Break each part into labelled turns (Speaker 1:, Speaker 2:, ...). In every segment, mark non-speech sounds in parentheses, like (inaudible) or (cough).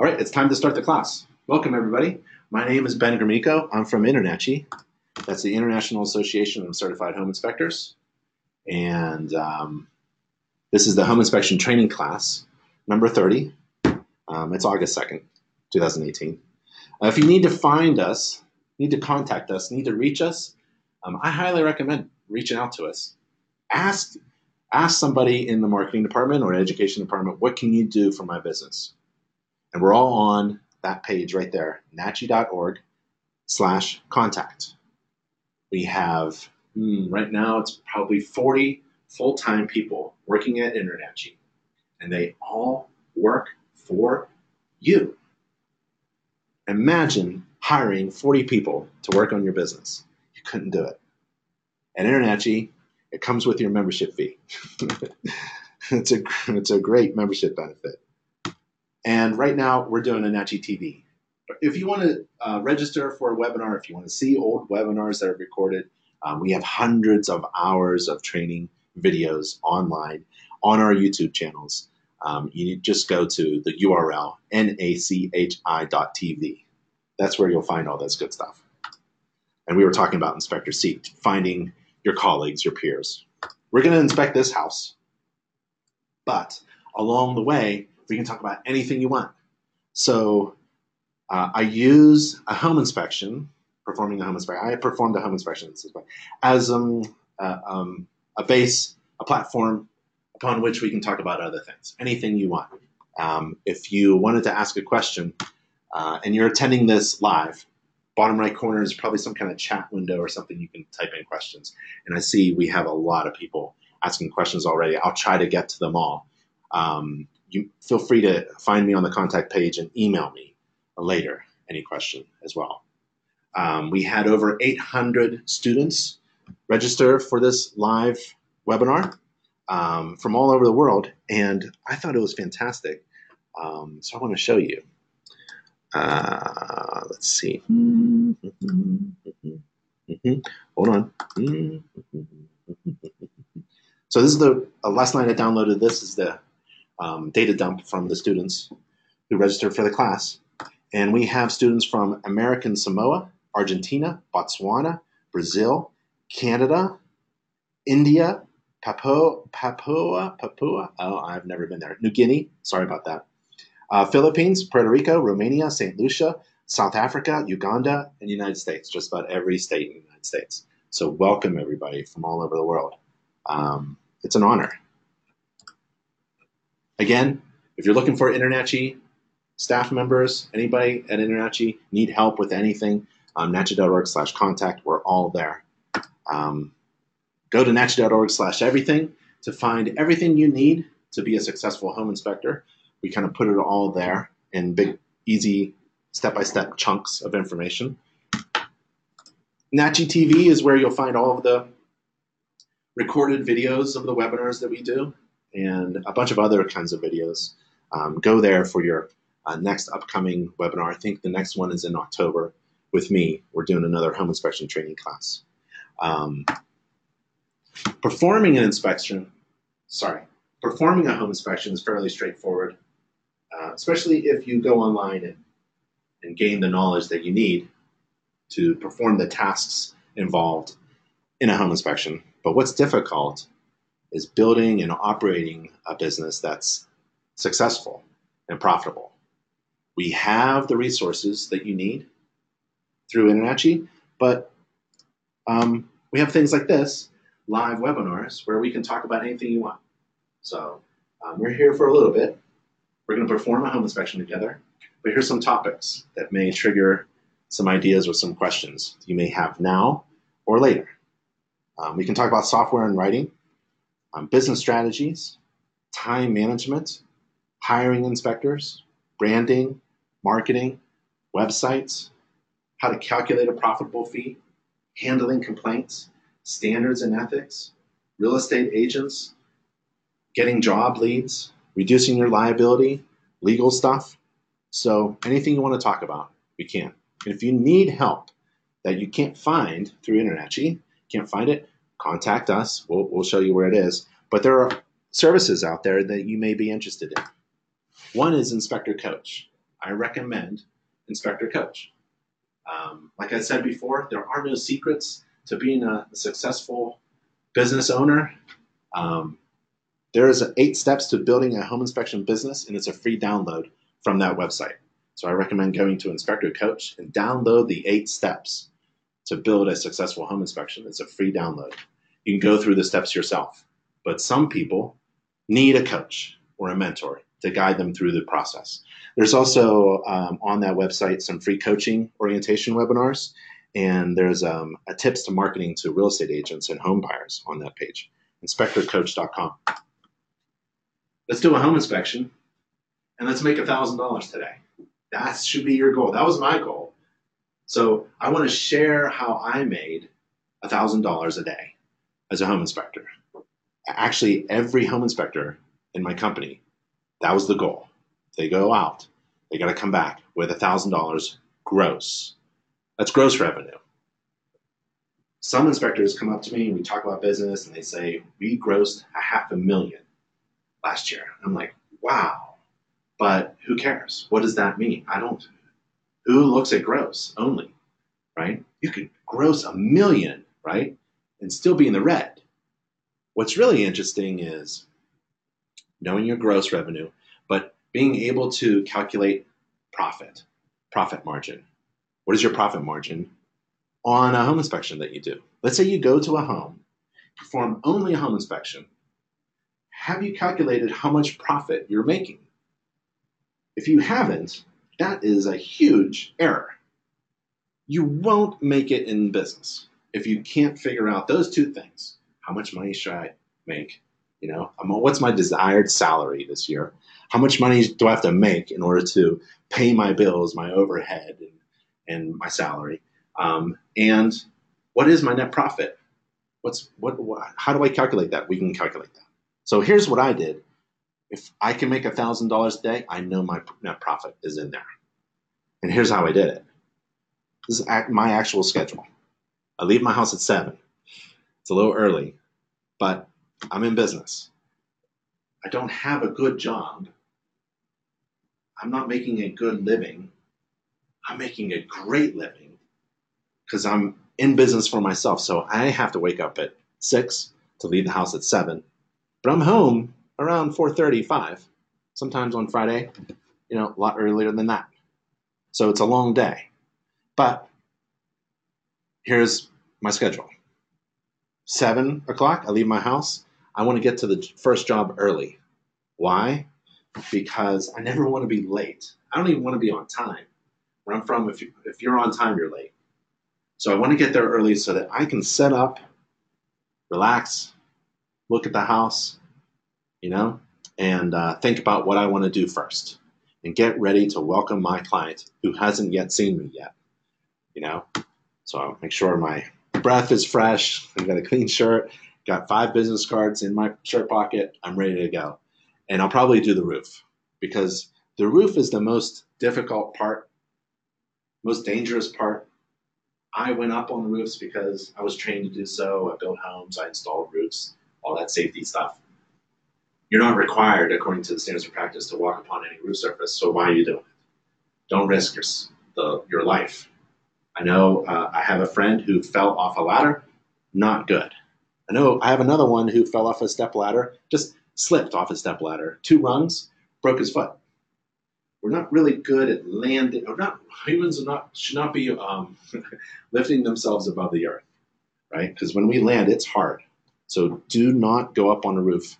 Speaker 1: All right, it's time to start the class. Welcome, everybody. My name is Ben Gromicko. I'm from INTERNACHI. That's the International Association of Certified Home Inspectors. And um, this is the home inspection training class, number 30. Um, it's August 2nd, 2018. Uh, if you need to find us, need to contact us, need to reach us, um, I highly recommend reaching out to us. Ask, ask somebody in the marketing department or education department, what can you do for my business? And we're all on that page right there, nachi.org slash contact. We have, hmm, right now, it's probably 40 full-time people working at INTERNACHI, and they all work for you. Imagine hiring 40 people to work on your business. You couldn't do it. At INTERNACHI, it comes with your membership fee. (laughs) it's, a, it's a great membership benefit. And right now, we're doing a NACHI TV. If you want to uh, register for a webinar, if you want to see old webinars that are recorded, um, we have hundreds of hours of training videos online on our YouTube channels. Um, you just go to the URL nachi.tv. That's where you'll find all this good stuff. And we were talking about Inspector Seek, finding your colleagues, your peers. We're going to inspect this house, but along the way, we can talk about anything you want. So uh, I use a home inspection, performing a home inspection. I performed a home inspection as um, uh, um, a base, a platform upon which we can talk about other things, anything you want. Um, if you wanted to ask a question uh, and you're attending this live, bottom right corner is probably some kind of chat window or something you can type in questions. And I see we have a lot of people asking questions already. I'll try to get to them all. Um, you feel free to find me on the contact page and email me later any question as well. Um, we had over 800 students register for this live webinar um, from all over the world, and I thought it was fantastic. Um, so I want to show you. Uh, let's see. Hold on. So this is the uh, last night I downloaded this is the um, data dump from the students who registered for the class. And we have students from American Samoa, Argentina, Botswana, Brazil, Canada, India, Papua, Papua, Papua, oh, I've never been there, New Guinea, sorry about that, uh, Philippines, Puerto Rico, Romania, St. Lucia, South Africa, Uganda, and United States, just about every state in the United States. So welcome everybody from all over the world. Um, it's an honor. Again, if you're looking for INTERNACHI staff members, anybody at INTERNACHI need help with anything, um, nachi.org slash contact, we're all there. Um, go to nachi.org slash everything to find everything you need to be a successful home inspector. We kind of put it all there in big, easy, step-by-step chunks of information. NACHI TV is where you'll find all of the recorded videos of the webinars that we do and a bunch of other kinds of videos. Um, go there for your uh, next upcoming webinar. I think the next one is in October with me. We're doing another home inspection training class. Um, performing an inspection, sorry, performing a home inspection is fairly straightforward, uh, especially if you go online and, and gain the knowledge that you need to perform the tasks involved in a home inspection. But what's difficult is building and operating a business that's successful and profitable. We have the resources that you need through INTERNACHI, but um, we have things like this, live webinars, where we can talk about anything you want. So um, we're here for a little bit. We're going to perform a home inspection together, but here's some topics that may trigger some ideas or some questions you may have now or later. Um, we can talk about software and writing, um, business strategies, time management, hiring inspectors, branding, marketing, websites, how to calculate a profitable fee, handling complaints, standards and ethics, real estate agents, getting job leads, reducing your liability, legal stuff. So anything you want to talk about, we can. If you need help that you can't find through INTERNACHI, can't find it, contact us. We'll, we'll show you where it is. But there are services out there that you may be interested in. One is Inspector Coach. I recommend Inspector Coach. Um, like I said before, there are no secrets to being a successful business owner. Um, there is eight steps to building a home inspection business, and it's a free download from that website. So I recommend going to Inspector Coach and download the eight steps to build a successful home inspection. It's a free download. You can go through the steps yourself, but some people need a coach or a mentor to guide them through the process. There's also um, on that website some free coaching orientation webinars, and there's um, a tips to marketing to real estate agents and home buyers on that page, inspectorcoach.com. Let's do a home inspection and let's make $1,000 today. That should be your goal. That was my goal. So I want to share how I made $1,000 a day as a home inspector. Actually, every home inspector in my company, that was the goal. They go out, they got to come back with $1,000 gross. That's gross revenue. Some inspectors come up to me and we talk about business and they say, we grossed a half a million last year. I'm like, wow. But who cares? What does that mean? I don't. Who looks at gross only, right? You could gross a million, right? And still be in the red. What's really interesting is knowing your gross revenue, but being able to calculate profit, profit margin. What is your profit margin on a home inspection that you do? Let's say you go to a home, perform only a home inspection. Have you calculated how much profit you're making? If you haven't, that is a huge error. You won't make it in business if you can't figure out those two things. How much money should I make? You know, what's my desired salary this year? How much money do I have to make in order to pay my bills, my overhead, and, and my salary? Um, and what is my net profit? What's what, what? How do I calculate that? We can calculate that. So here's what I did. If I can make thousand dollars a day, I know my net profit is in there. And here's how I did it. This is my actual schedule. I leave my house at seven. It's a little early, but I'm in business. I don't have a good job. I'm not making a good living. I'm making a great living because I'm in business for myself. So I have to wake up at six to leave the house at seven, but I'm home around 4:35. Sometimes on Friday, you know, a lot earlier than that. So it's a long day. But here's my schedule. Seven o'clock, I leave my house. I want to get to the first job early. Why? Because I never want to be late. I don't even want to be on time. Where I'm from, if, you, if you're on time, you're late. So I want to get there early so that I can set up, relax, look at the house, you know, and uh, think about what I want to do first and get ready to welcome my client who hasn't yet seen me yet. You know, so I'll make sure my breath is fresh. I've got a clean shirt, got five business cards in my shirt pocket. I'm ready to go. And I'll probably do the roof because the roof is the most difficult part, most dangerous part. I went up on roofs because I was trained to do so. I built homes, I installed roofs, all that safety stuff. You're not required, according to the standards of practice, to walk upon any roof surface. So why are you doing it? Don't risk your the, your life. I know uh, I have a friend who fell off a ladder. Not good. I know I have another one who fell off a step ladder, just slipped off a step ladder, two rungs, broke his foot. We're not really good at landing, or not humans are not should not be um, (laughs) lifting themselves above the earth, right? Because when we land, it's hard. So do not go up on a roof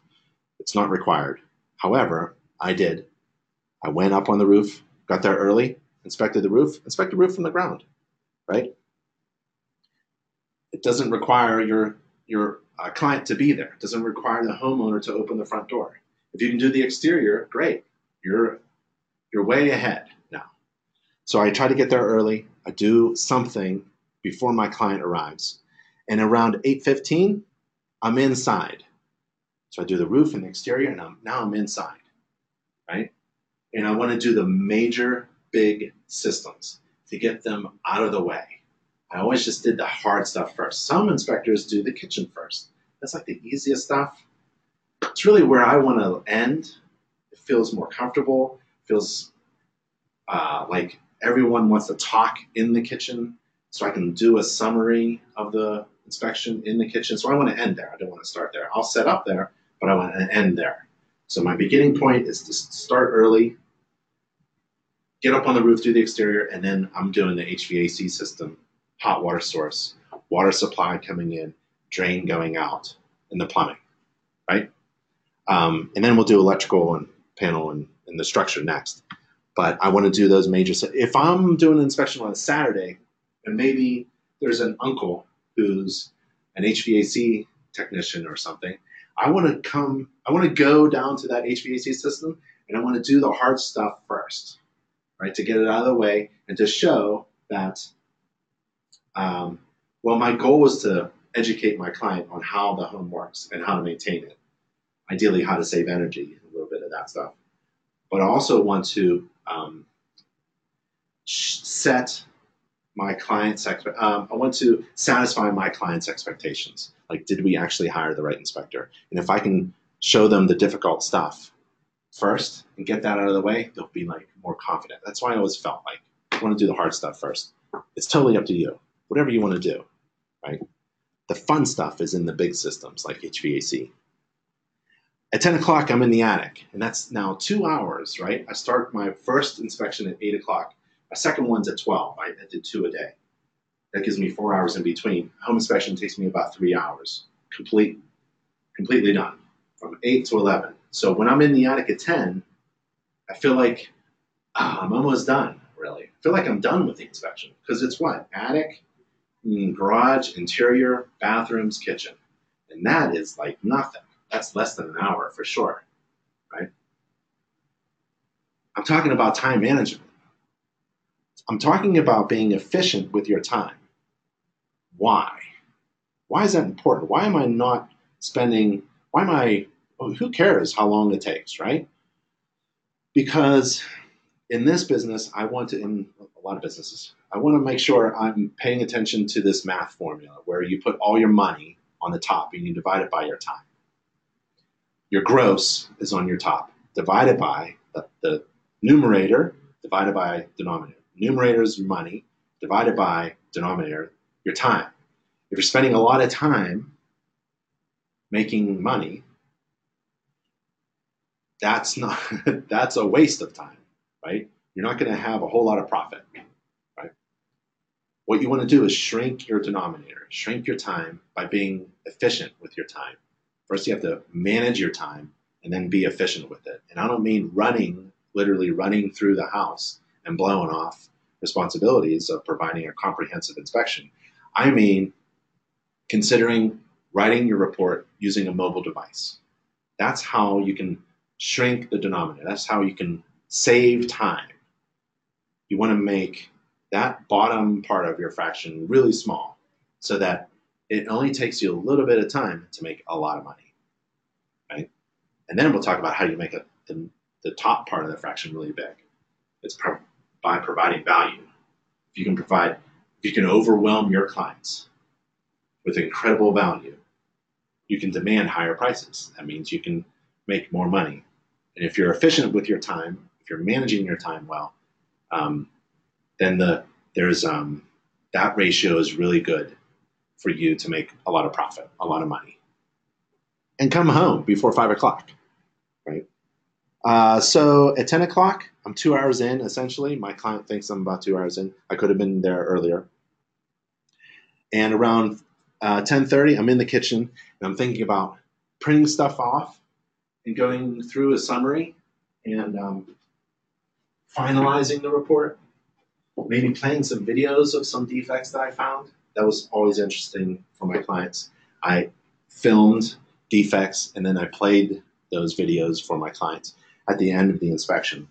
Speaker 1: it's not required. However, I did. I went up on the roof, got there early, inspected the roof, inspected the roof from the ground, right? It doesn't require your your uh, client to be there. It doesn't require the homeowner to open the front door. If you can do the exterior, great. You're you're way ahead now. So I try to get there early. I do something before my client arrives. And around 8:15, I'm inside. So I do the roof and the exterior, and I'm, now I'm inside, right? And I want to do the major big systems to get them out of the way. I always just did the hard stuff first. Some inspectors do the kitchen first. That's like the easiest stuff. It's really where I want to end. It feels more comfortable, feels uh, like everyone wants to talk in the kitchen, so I can do a summary of the inspection in the kitchen. So I want to end there. I don't want to start there. I'll set up there, but I want to end there. So my beginning point is to start early, get up on the roof, do the exterior, and then I'm doing the HVAC system, hot water source, water supply coming in, drain going out, and the plumbing, right? Um, and then we'll do electrical and panel and, and the structure next. But I want to do those major. If I'm doing an inspection on a Saturday, and maybe there's an uncle who's an HVAC technician or something, I want to come. I want to go down to that HVAC system, and I want to do the hard stuff first, right, to get it out of the way and to show that. Um, well, my goal was to educate my client on how the home works and how to maintain it. Ideally, how to save energy, a little bit of that stuff. But I also want to um, set my client's. Um, I want to satisfy my client's expectations. Like, did we actually hire the right inspector? And if I can show them the difficult stuff first and get that out of the way, they'll be like more confident. That's why I always felt like want to do the hard stuff first. It's totally up to you. Whatever you want to do, right? The fun stuff is in the big systems like HVAC. At 10 o'clock, I'm in the attic, and that's now two hours, right? I start my first inspection at 8 o'clock. My second one's at 12. I, I did two a day. That gives me four hours in between. Home inspection takes me about three hours, complete, completely done, from 8 to 11. So when I'm in the attic at 10, I feel like oh, I'm almost done, really. I feel like I'm done with the inspection because it's what? Attic, mm, garage, interior, bathrooms, kitchen. And that is like nothing that's less than an hour for sure, right? I'm talking about time management. I'm talking about being efficient with your time. Why? Why is that important? Why am I not spending, why am I, who cares how long it takes, right? Because in this business, I want to, in a lot of businesses, I want to make sure I'm paying attention to this math formula where you put all your money on the top and you divide it by your time your gross is on your top, divided by the, the numerator, divided by denominator. Numerator is your money, divided by denominator, your time. If you're spending a lot of time making money, that's not (laughs) that's a waste of time, right? You're not going to have a whole lot of profit, right? What you want to do is shrink your denominator, shrink your time by being efficient with your time. First, you have to manage your time and then be efficient with it. And I don't mean running, literally running through the house and blowing off responsibilities of providing a comprehensive inspection. I mean considering writing your report using a mobile device. That's how you can shrink the denominator. That's how you can save time. You want to make that bottom part of your fraction really small so that it only takes you a little bit of time to make a lot of money, right? And then we'll talk about how you make a, the, the top part of the fraction really big. It's pro- by providing value. If you can provide, if you can overwhelm your clients with incredible value, you can demand higher prices. That means you can make more money. And if you're efficient with your time, if you're managing your time well, um, then the there's um, that ratio is really good for you to make a lot of profit, a lot of money, and come home before five o'clock, right? Uh, so at 10 o'clock, I'm two hours in essentially. My client thinks I'm about two hours in. I could have been there earlier. And around uh, 10:30, I'm in the kitchen and I'm thinking about printing stuff off and going through a summary and um, finalizing the report. Maybe playing some videos of some defects that I found that was always interesting for my clients. I filmed defects and then I played those videos for my clients at the end of the inspection.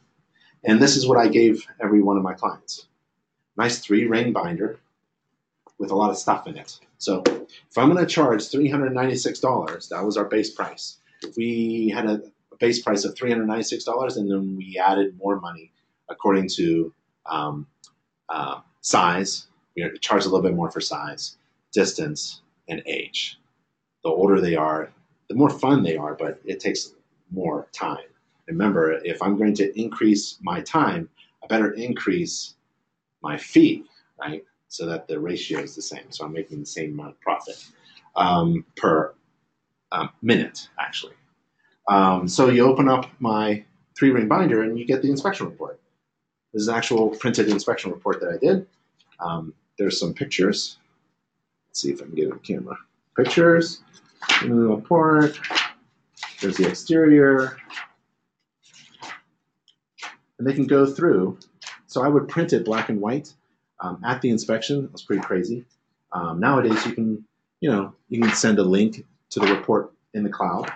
Speaker 1: And this is what I gave every one of my clients. Nice three ring binder with a lot of stuff in it. So if I'm going to charge $396, that was our base price. We had a base price of $396 and then we added more money according to um, uh, size We charge a little bit more for size, distance, and age. The older they are, the more fun they are, but it takes more time. Remember, if I'm going to increase my time, I better increase my fee, right? So that the ratio is the same. So I'm making the same amount of profit um, per um, minute, actually. Um, so you open up my three ring binder and you get the inspection report. This is an actual printed inspection report that I did. Um, there's some pictures. Let's see if I can get a camera. Pictures the report. There's the exterior. And they can go through. So I would print it black and white um, at the inspection. That's pretty crazy. Um, nowadays, you can, you know, you can send a link to the report in the cloud.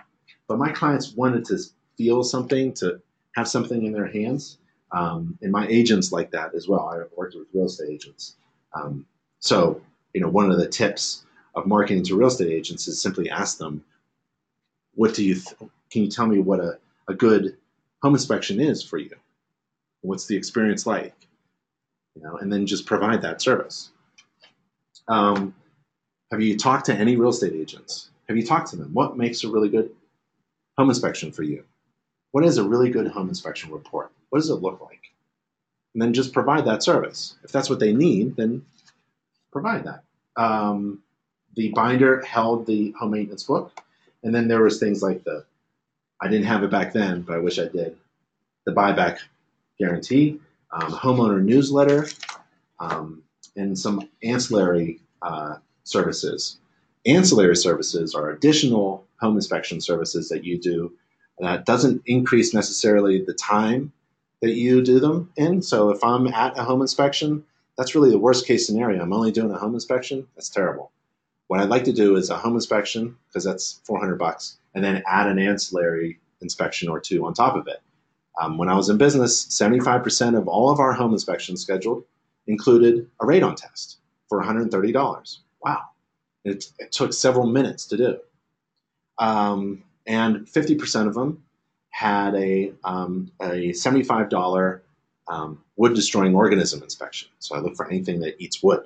Speaker 1: But my clients wanted to feel something, to have something in their hands. Um, and my agents like that as well. I worked with real estate agents. Um, so, you know, one of the tips of marketing to real estate agents is simply ask them, what do you, th- can you tell me what a, a good home inspection is for you? What's the experience like? You know, and then just provide that service. Um, have you talked to any real estate agents? Have you talked to them? What makes a really good home inspection for you? What is a really good home inspection report? What does it look like? And then just provide that service. If that's what they need, then provide that. Um, the binder held the home maintenance book, and then there was things like the I didn't have it back then, but I wish I did. The buyback guarantee, um, homeowner newsletter, um, and some ancillary uh, services. Ancillary services are additional home inspection services that you do that doesn't increase necessarily the time that you do them in. So if I'm at a home inspection, that's really the worst case scenario. I'm only doing a home inspection. That's terrible. What I'd like to do is a home inspection because that's 400 bucks, and then add an ancillary inspection or two on top of it. Um, when I was in business, 75% of all of our home inspections scheduled included a radon test for $130. Wow. It, it took several minutes to do. Um, and 50% of them had a, um, a $75 um, wood destroying organism inspection. So I look for anything that eats wood.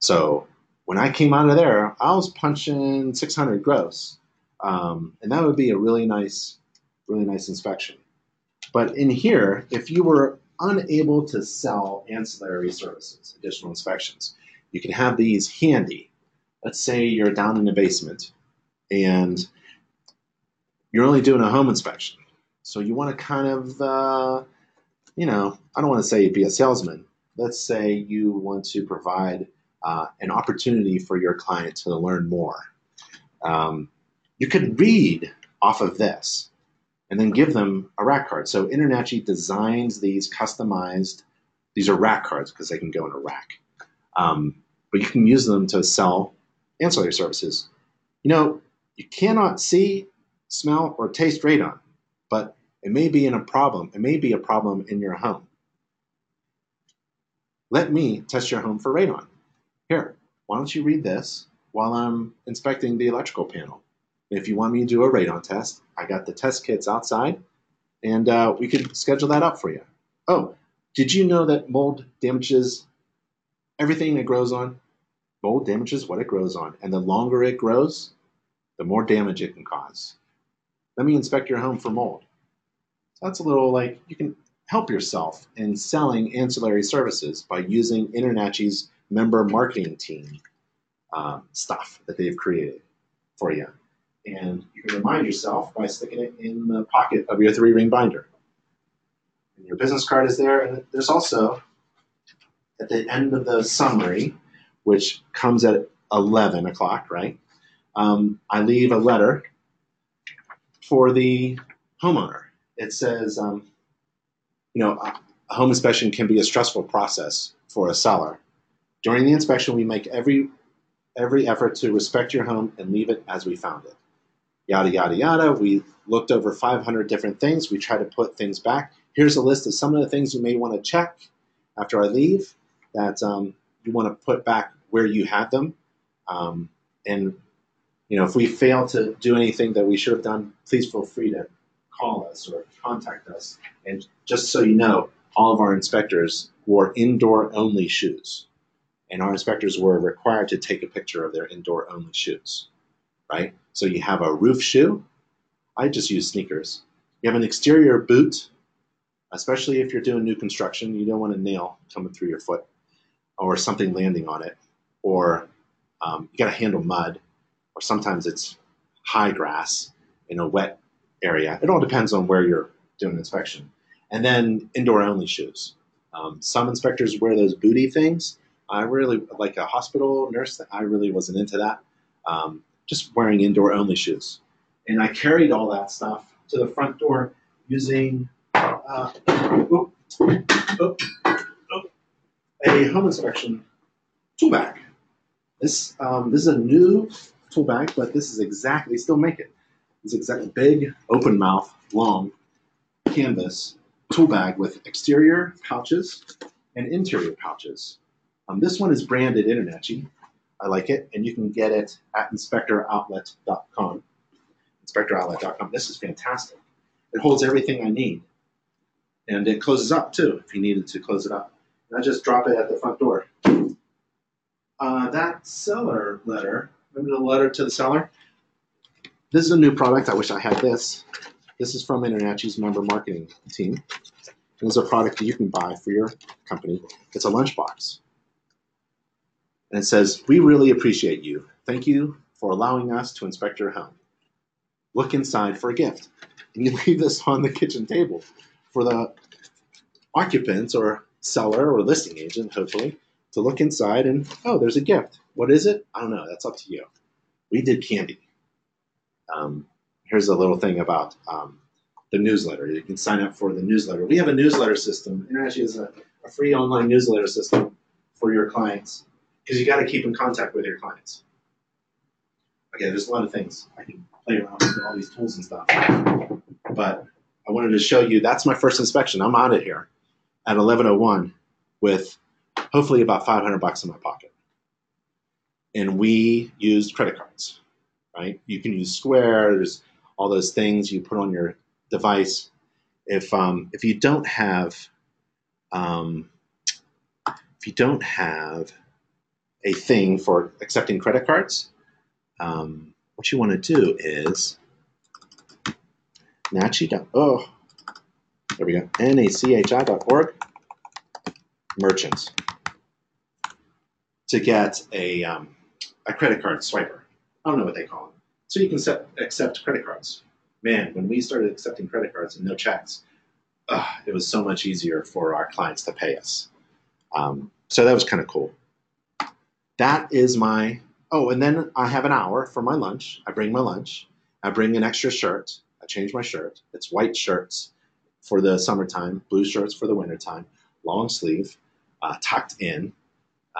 Speaker 1: So when I came out of there, I was punching 600 gross. Um, and that would be a really nice, really nice inspection. But in here, if you were unable to sell ancillary services, additional inspections, you can have these handy. Let's say you're down in the basement and you're only doing a home inspection. So you want to kind of, uh, you know, I don't want to say be a salesman. Let's say you want to provide uh, an opportunity for your client to learn more. Um, you could read off of this and then give them a rack card. So InterNACHI designs these customized, these are rack cards because they can go in a rack. Um, but you can use them to sell ancillary services. You know, you cannot see, smell, or taste radon, but it may be in a problem. It may be a problem in your home. Let me test your home for radon. Here, why don't you read this while I'm inspecting the electrical panel? If you want me to do a radon test, I got the test kits outside, and uh, we could schedule that up for you. Oh, did you know that mold damages everything that grows on? Mold damages what it grows on, and the longer it grows, the more damage it can cause. Let me inspect your home for mold. So that's a little like you can help yourself in selling ancillary services by using InterNACHI's member marketing team um, stuff that they've created for you. And you can remind yourself by sticking it in the pocket of your three ring binder. And your business card is there, and there's also at the end of the summary, which comes at 11 o'clock, right? Um, I leave a letter for the homeowner. It says, um, you know, a home inspection can be a stressful process for a seller. During the inspection, we make every every effort to respect your home and leave it as we found it. Yada yada yada. We looked over 500 different things. We try to put things back. Here's a list of some of the things you may want to check after I leave that um, you want to put back where you had them. Um, and you know, if we fail to do anything that we should have done, please feel free to call us or contact us. And just so you know, all of our inspectors wore indoor only shoes. And our inspectors were required to take a picture of their indoor only shoes, right? So you have a roof shoe. I just use sneakers. You have an exterior boot. especially if you're doing new construction. You don't want a nail coming through your foot or something landing on it, or um, you got to handle mud, or sometimes it's high grass in a wet area. It all depends on where you're doing inspection. And then indoor only shoes. Um, some inspectors wear those booty things. I really like a hospital nurse. I really wasn't into that. Um, just wearing indoor only shoes. And I carried all that stuff to the front door using uh, oop, oop, oop, a home inspection tool bag. This um, this is a new tool bag, but this is exactly they still make it. It's exactly big, open mouth, long canvas tool bag with exterior pouches and interior pouches. Um, this one is branded InterNACHI. I like it, and you can get it at inspectoroutlet.com. Inspectoroutlet.com. This is fantastic. It holds everything I need, and it closes up too if you needed to close it up. And I just drop it at the front door. Uh, that seller letter, remember the letter to the seller? This is a new product. I wish I had this. This is from InterNACHI's member marketing team. It's a product that you can buy for your company. It's a lunchbox. And it says, We really appreciate you. Thank you for allowing us to inspect your home. Look inside for a gift. And you (laughs) leave this on the kitchen table for the occupants or seller or listing agent, hopefully, to look inside and, oh, there's a gift. What is it? I don't know. That's up to you. We did candy. Um, here's a little thing about um, the newsletter. You can sign up for the newsletter. We have a newsletter system. InterNACHI is a, a free online newsletter system for your clients because you got to keep in contact with your clients. Okay, there's a lot of things I can play around with all these tools and stuff, but I wanted to show you that's my first inspection. I'm out of here at 11:01 with hopefully about 500 bucks in my pocket, and we used credit cards. Right? You can use Square. There's all those things you put on your device. If um, if you don't have um, if you don't have a thing for accepting credit cards, um, what you want to do is nachi. Oh, there we go. N-A-C-H-I.org merchants to get a, um, a credit card swiper. I don't know what they call them. So you can set, accept credit cards man, when we started accepting credit cards and no checks, uh, it was so much easier for our clients to pay us. Um, so that was kind of cool. That is my, oh, and then I have an hour for my lunch. I bring my lunch. I bring an extra shirt. I change my shirt. It's white shirts for the summertime, blue shirts for the wintertime, long sleeve, uh, tucked in,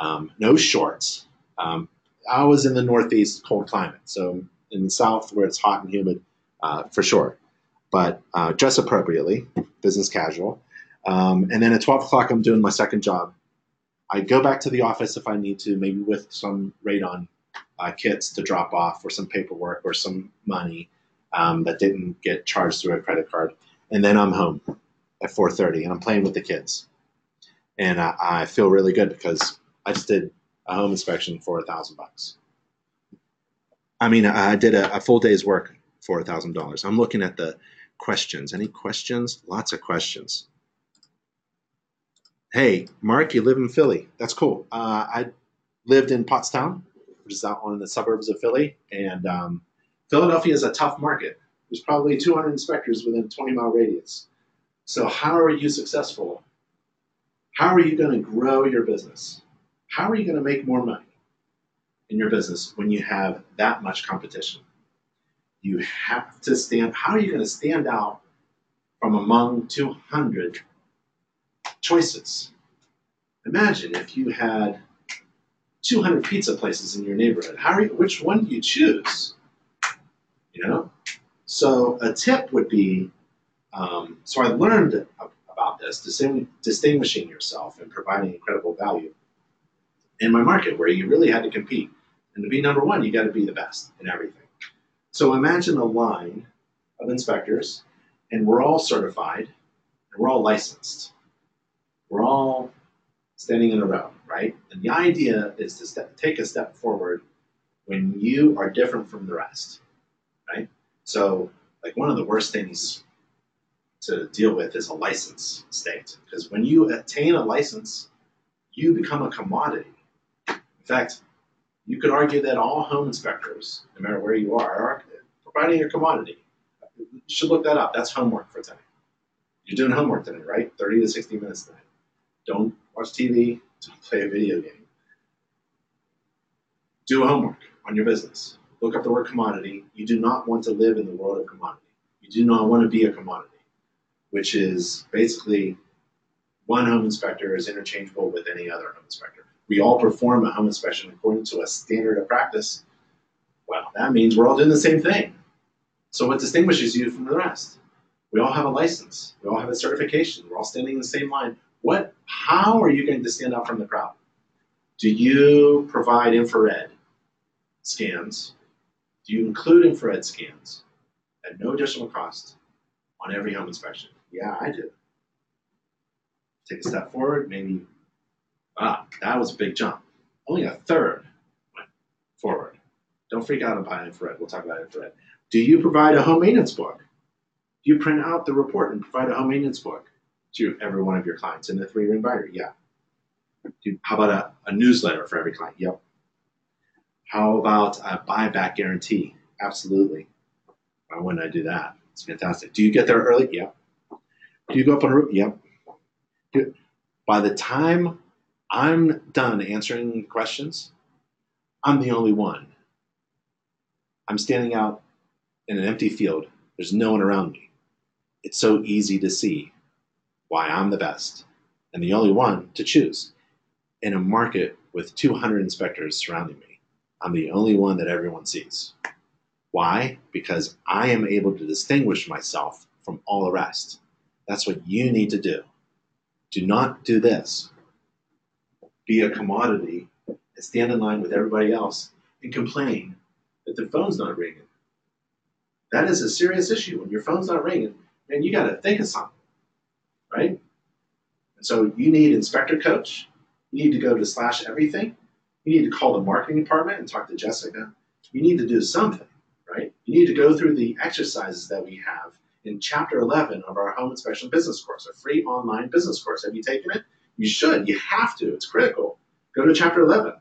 Speaker 1: um, no shorts. Um, I was in the Northeast cold climate. So in the South, where it's hot and humid, uh, for sure. But uh, dress appropriately, business casual. Um, and then at 12 o'clock, I'm doing my second job. I go back to the office if I need to, maybe with some radon uh, kits to drop off or some paperwork or some money um, that didn't get charged through a credit card. And then I'm home at 4.30 and I'm playing with the kids. And I, I feel really good because I just did a home inspection for a thousand bucks. I mean, I did a, a full day's work for a thousand dollars. I'm looking at the questions. Any questions? Lots of questions. Hey, Mark, you live in Philly. That's cool. Uh, I lived in Pottstown, which is out on the suburbs of Philly, and um, Philadelphia is a tough market. There's probably 200 inspectors within a 20 mile radius. So, how are you successful? How are you going to grow your business? How are you going to make more money in your business when you have that much competition? you have to stand. How are you going to stand out from among 200 choices? Imagine if you had 200 pizza places in your neighborhood. How you, which one do you choose? You know? So a tip would be, um, so I learned about this, distinguishing yourself and providing incredible value in my market where you really had to compete. And to be number one, you got to be the best in everything. So imagine a line of inspectors, and we're all certified, and we're all licensed. We're all standing in a row, right? And the idea is to step, take a step forward when you are different from the rest, right? So, like one of the worst things to deal with is a license state. Because when you attain a license, you become a commodity. Fact, you could argue that all home inspectors, no matter where you are, are providing a commodity. You should look that up. That's homework for today. You're doing homework today, right? 30 to 60 minutes today. Don't watch TV, don't play a video game. Do homework on your business. Look up the word commodity. You do not want to live in the world of commodity. You do not want to be a commodity, which is basically one home inspector is interchangeable with any other home inspector. We all perform a home inspection according to a standard of practice. Well, that means we're all doing the same thing. So what distinguishes you from the rest? We all have a license. We all have a certification. We're all standing in the same line. What? How are you going to stand out from the crowd? Do you provide infrared scans? Do you include infrared scans at no additional cost on every home inspection? Yeah, I do. Take a step forward, maybe. Ah, that was a big jump. Only a third went forward. Don't freak out about infrared. We'll talk about infrared. Do you provide a home maintenance book? Do you print out the report and provide a home maintenance book to every one of your clients in a three ring binder? Yeah. How about a, a newsletter for every client? Yep. How about a buyback guarantee? Absolutely. Why wouldn't I do that? It's fantastic. Do you get there early? Yep. Do you go up on a roof? Yep. By the time I'm done answering questions, I'm the only one. I'm standing out in an empty field. There's no one around me. It's so easy to see why I'm the best and the only one to choose. In a market with 200 inspectors surrounding me, I'm the only one that everyone sees. Why? Because I am able to distinguish myself from all the rest. That's what you need to do. Do not do this. Be a commodity and stand in line with everybody else and complain that the phone's not ringing. That is a serious issue. When your phone's not ringing, man, you got to think of something, right? And so you need inspector coach. You need to go to slash everything. You need to call the marketing department and talk to Jessica. You need to do something, right? You need to go through the exercises that we have in chapter 11 of our home inspection business course, a free online business course. Have you taken it? You should. You have to. It's critical. Go to chapter 11.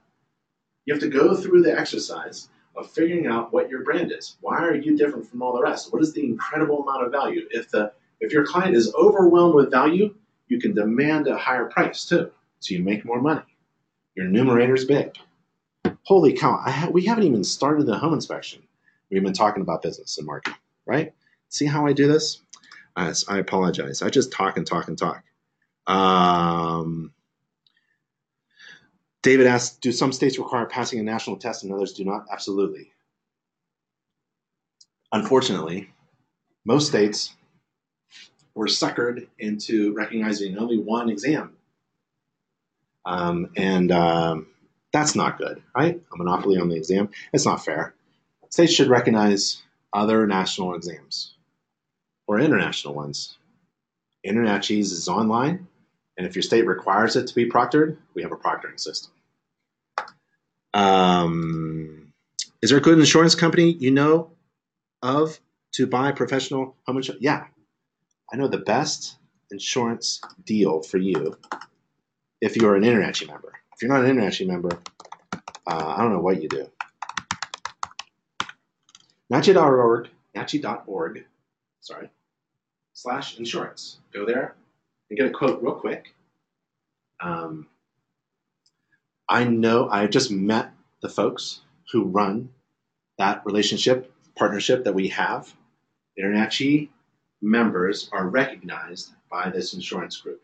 Speaker 1: You have to go through the exercise of figuring out what your brand is. Why are you different from all the rest? What is the incredible amount of value? If the if your client is overwhelmed with value, you can demand a higher price too, so you make more money. Your numerator's big. Holy cow! Ha- we haven't even started the home inspection. We've been talking about business and marketing, right? See how I do this? Uh, I apologize. I just talk and talk and talk. Um, David asked, do some states require passing a national test and others do not? Absolutely. Unfortunately, most states were suckered into recognizing only one exam. Um, and um, that's not good, right? A monopoly on the exam. It's not fair. States should recognize other national exams or international ones. InterNACHI's is online, and if your state requires it to be proctored, we have a proctoring system. Um, is there a good insurance company you know of to buy professional home insurance? Yeah, I know the best insurance deal for you if you're an InterNACHI member. If you're not an InterNACHI member, uh, I don't know what you do. NACHI.org, NACHI.org, sorry, slash insurance. Go there and get a quote real quick. Um, I know I just met the folks who run that relationship, partnership that we have. InterNACHI members are recognized by this insurance group.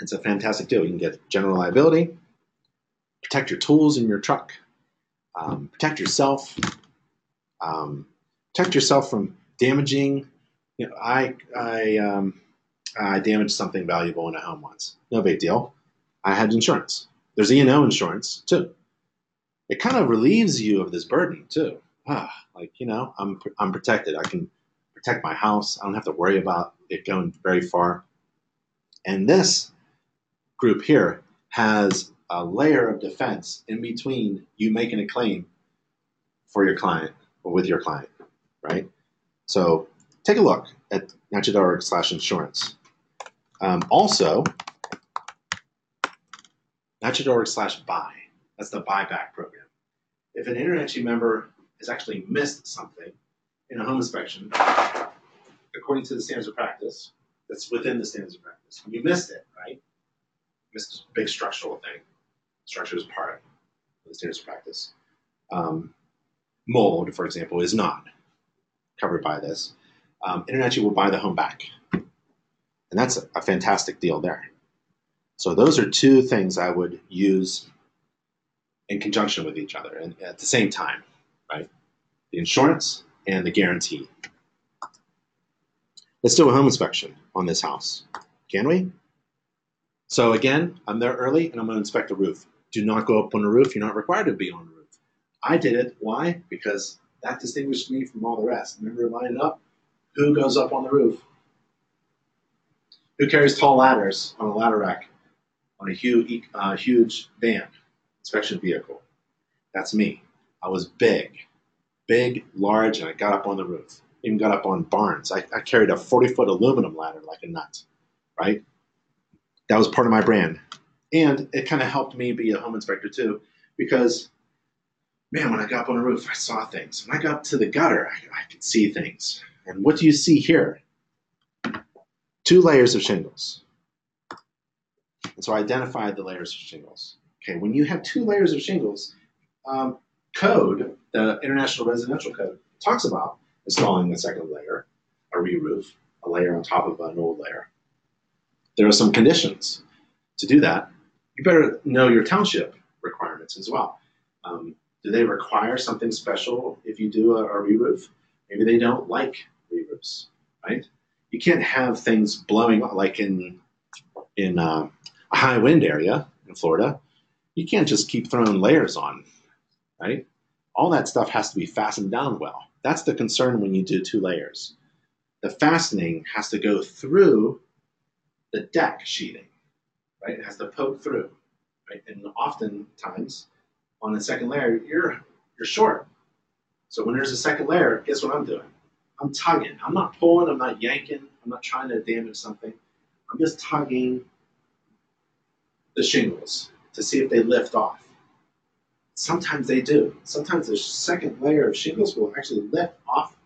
Speaker 1: It's a fantastic deal. You can get general liability, protect your tools in your truck, um, protect yourself, um, protect yourself from damaging. You know, I I um, I damaged something valuable in a home once. No big deal. I had insurance. There's E&O insurance too. It kind of relieves you of this burden too. Ah, like you know, I'm I'm protected. I can protect my house. I don't have to worry about it going very far. And this group here has a layer of defense in between you making a claim for your client or with your client, right? So take a look at NACHI.org slash insurance. Um, also, NACHI.org slash buy. That's the buyback program. If an InterNACHI member has actually missed something in a home inspection, according to the standards of practice, that's within the standards of practice. You missed it, right? Missed a big structural thing. Structure is part of the standards of practice. Um, mold, for example, is not covered by this. Um, InterNACHI will buy the home back. And that's a, a fantastic deal there. So those are two things I would use in conjunction with each other and at the same time, right? The insurance and the guarantee. Let's do a home inspection on this house. Can we? So again, I'm there early and I'm going to inspect the roof. Do not go up on the roof. You're not required to be on the roof. I did it. Why? Because that distinguished me from all the rest. Remember lining up? Who goes up on the roof? Who carries tall ladders on a ladder rack on a huge, uh, huge van, inspection vehicle? That's me. I was big, big, large, and I got up on the roof. Even got up on barns. I, I carried a 40 foot aluminum ladder like a nut, right? That was part of my brand. And it kind of helped me be a home inspector too, because man, when I got up on the roof, I saw things. When I got to the gutter, I, I could see things. And what do you see here? Two layers of shingles. And so I identified the layers of shingles. Okay, when you have two layers of shingles, um, code, the International Residential Code, talks about installing a second layer, a re-roof, a layer on top of an old layer. There are some conditions. To do that, you better know your township requirements as well. Um, do they require something special if you do a, a re-roof? Maybe they don't like re-roofs, right? You can't have things blowing like in in uh, a high wind area in Florida. You can't just keep throwing layers on, right? All that stuff has to be fastened down well. That's the concern when you do two layers. The fastening has to go through the deck sheeting, right? It has to poke through, right? And oftentimes on the second layer, you're you're short. So when there's a second layer, guess what I'm doing? I'm tugging. I'm not pulling. I'm not yanking. I'm not trying to damage something. I'm just tugging the shingles to see if they lift off. Sometimes they do. Sometimes the second layer of shingles will actually lift off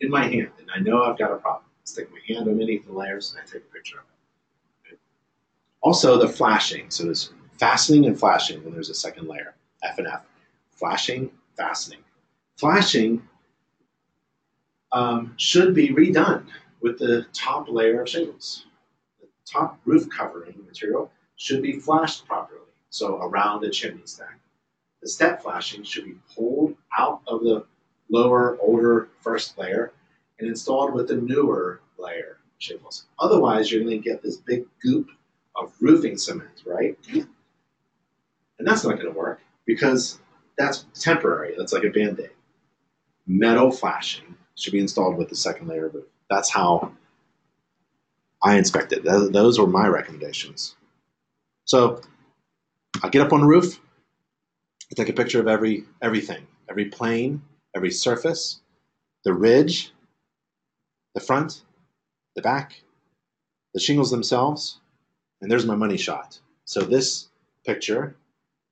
Speaker 1: in my hand, and I know I've got a problem. I stick my hand underneath the layers and I take a picture of it. Also, the flashing. So there's fastening and flashing when there's a second layer. F and F. Flashing, fastening. Flashing um, should be redone with the top layer of shingles. The top roof covering material should be flashed properly, so around the chimney stack. The step flashing should be pulled out of the lower, older first layer and installed with the newer layer shingles. Otherwise, you're going to get this big goop of roofing cement, right? And that's not going to work because that's temporary. That's like a band aid. Metal flashing should be installed with the second layer of roof. That's how I inspect it. Those were my recommendations. So I get up on the roof, I take a picture of every everything, every plane, every surface, the ridge, the front, the back, the shingles themselves, and there's my money shot. So this picture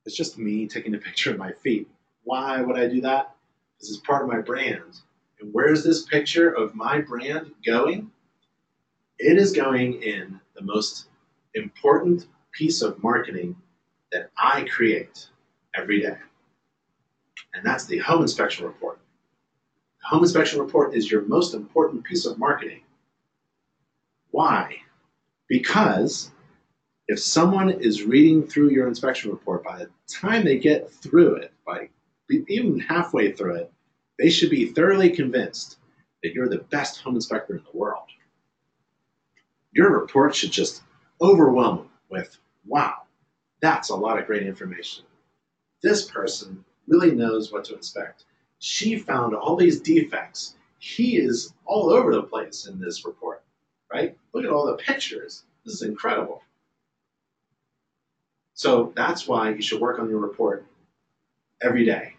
Speaker 1: it's just me taking a picture of my feet. Why would I do that? This is part of my brand. And where's this picture of my brand going? It is going in the most important piece of marketing that I create every day. And that's the home inspection report. The home inspection report is your most important piece of marketing. Why? Because if someone is reading through your inspection report, by the time they get through it, by even halfway through it, they should be thoroughly convinced that you're the best home inspector in the world. Your report should just overwhelm them with, wow, that's a lot of great information. This person really knows what to inspect. She found all these defects. He is all over the place in this report, right? Look at all the pictures. This is incredible. So that's why you should work on your report every day.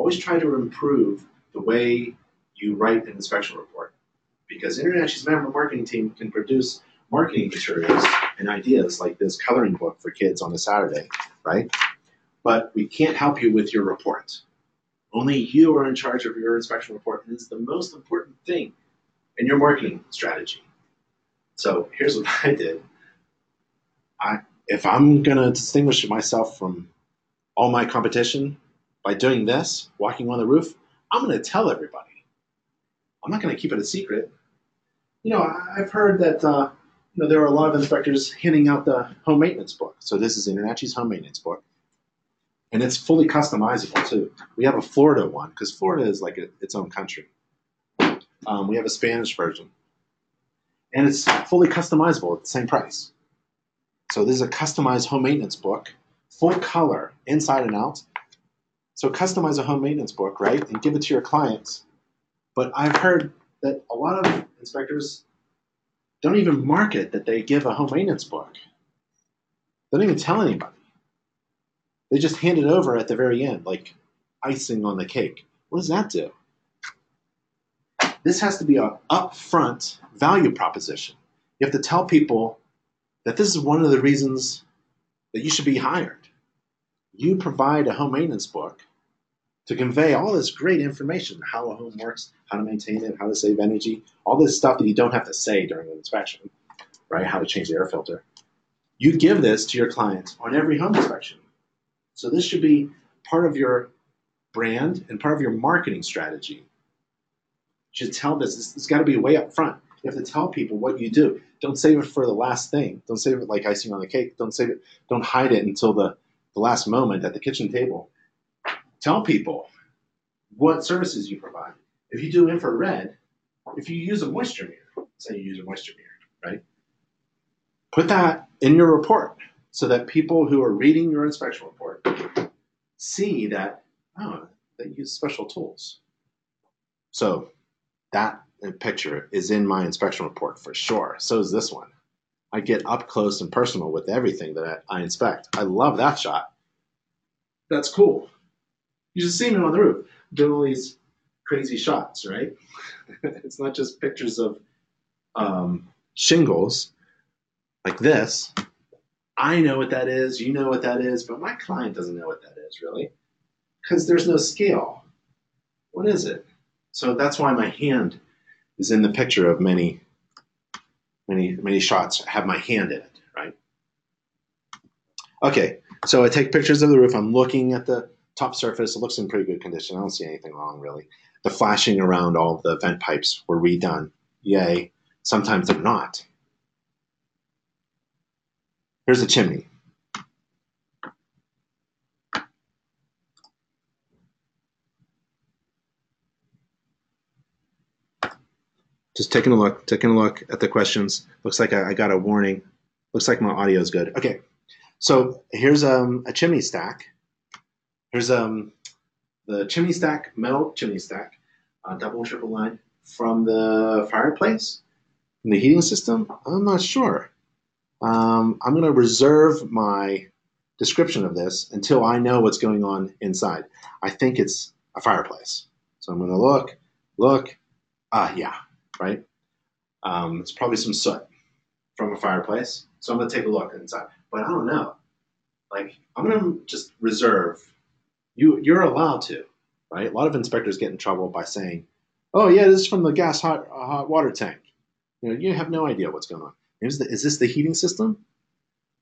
Speaker 1: Always try to improve the way you write an inspection report because InterNACHI's member marketing team can produce marketing materials and ideas like this coloring book for kids on a Saturday, right? But we can't help you with your report. Only you are in charge of your inspection report, and it's the most important thing in your marketing strategy. So here's what (laughs) I did. I, if I'm going to distinguish myself from all my competition by doing this, walking on the roof, I'm going to tell everybody. I'm not going to keep it a secret. You know, I've heard that uh, you know there are a lot of inspectors handing out the home maintenance book. So this is InterNACHI's home maintenance book, and it's fully customizable too. We have a Florida one because Florida is like a, its own country. Um, we have a Spanish version, and it's fully customizable at the same price. So this is a customized home maintenance book, full color, inside and out. So customize a home maintenance book, right, and give it to your clients. But I've heard that a lot of inspectors don't even market that they give a home maintenance book. They don't even tell anybody. They just hand it over at the very end, like icing on the cake. What does that do? This has to be an upfront value proposition. You have to tell people that this is one of the reasons that you should be hired. You provide a home maintenance book to convey all this great information how a home works, how to maintain it, how to save energy, all this stuff that you don't have to say during an inspection, right? How to change the air filter. You give this to your client on every home inspection. So this should be part of your brand and part of your marketing strategy. You should tell this. It's got to be way up front. You have to tell people what you do. Don't save it for the last thing. Don't save it like icing on the cake. Don't save it. Don't hide it until the, the last moment at the kitchen table. Tell people what services you provide. If you do infrared, if you use a moisture meter, say you use a moisture meter, right? Put that in your report so that people who are reading your inspection report see that, oh, they use special tools. So that picture is in my inspection report for sure. So is this one. I get up close and personal with everything that I inspect. I love that shot. That's cool. You just see me on the roof doing all these crazy shots, right? (laughs) it's not just pictures of um, shingles like this. I know what that is, you know what that is, but my client doesn't know what that is really because there's no scale. What is it? So that's why my hand is in the picture of many, many, many shots have my hand in it, right? Okay, so I take pictures of the roof. I'm looking at the top surface. It looks in pretty good condition. I don't see anything wrong really. The flashing around all the vent pipes were redone. Yay. Sometimes they're not. Here's a chimney. Just taking a look, taking a look at the questions. Looks like I, I got a warning. Looks like my audio is good. Okay, so here's um, a chimney stack. Here's um, the chimney stack, metal chimney stack, uh, double triple line from the fireplace, from the heating system. I'm not sure. Um, I'm going to reserve my description of this until I know what's going on inside. I think it's a fireplace. So I'm going to look, look. Ah, yeah, right? Um, it's probably some soot from a fireplace. So I'm gonna take a look inside. But I don't know. Like I'm gonna just reserve. You you're allowed to, right? A lot of inspectors get in trouble by saying, "Oh yeah, this is from the gas hot uh, hot water tank." You know, you have no idea what's going on. Is, the, is this the heating system?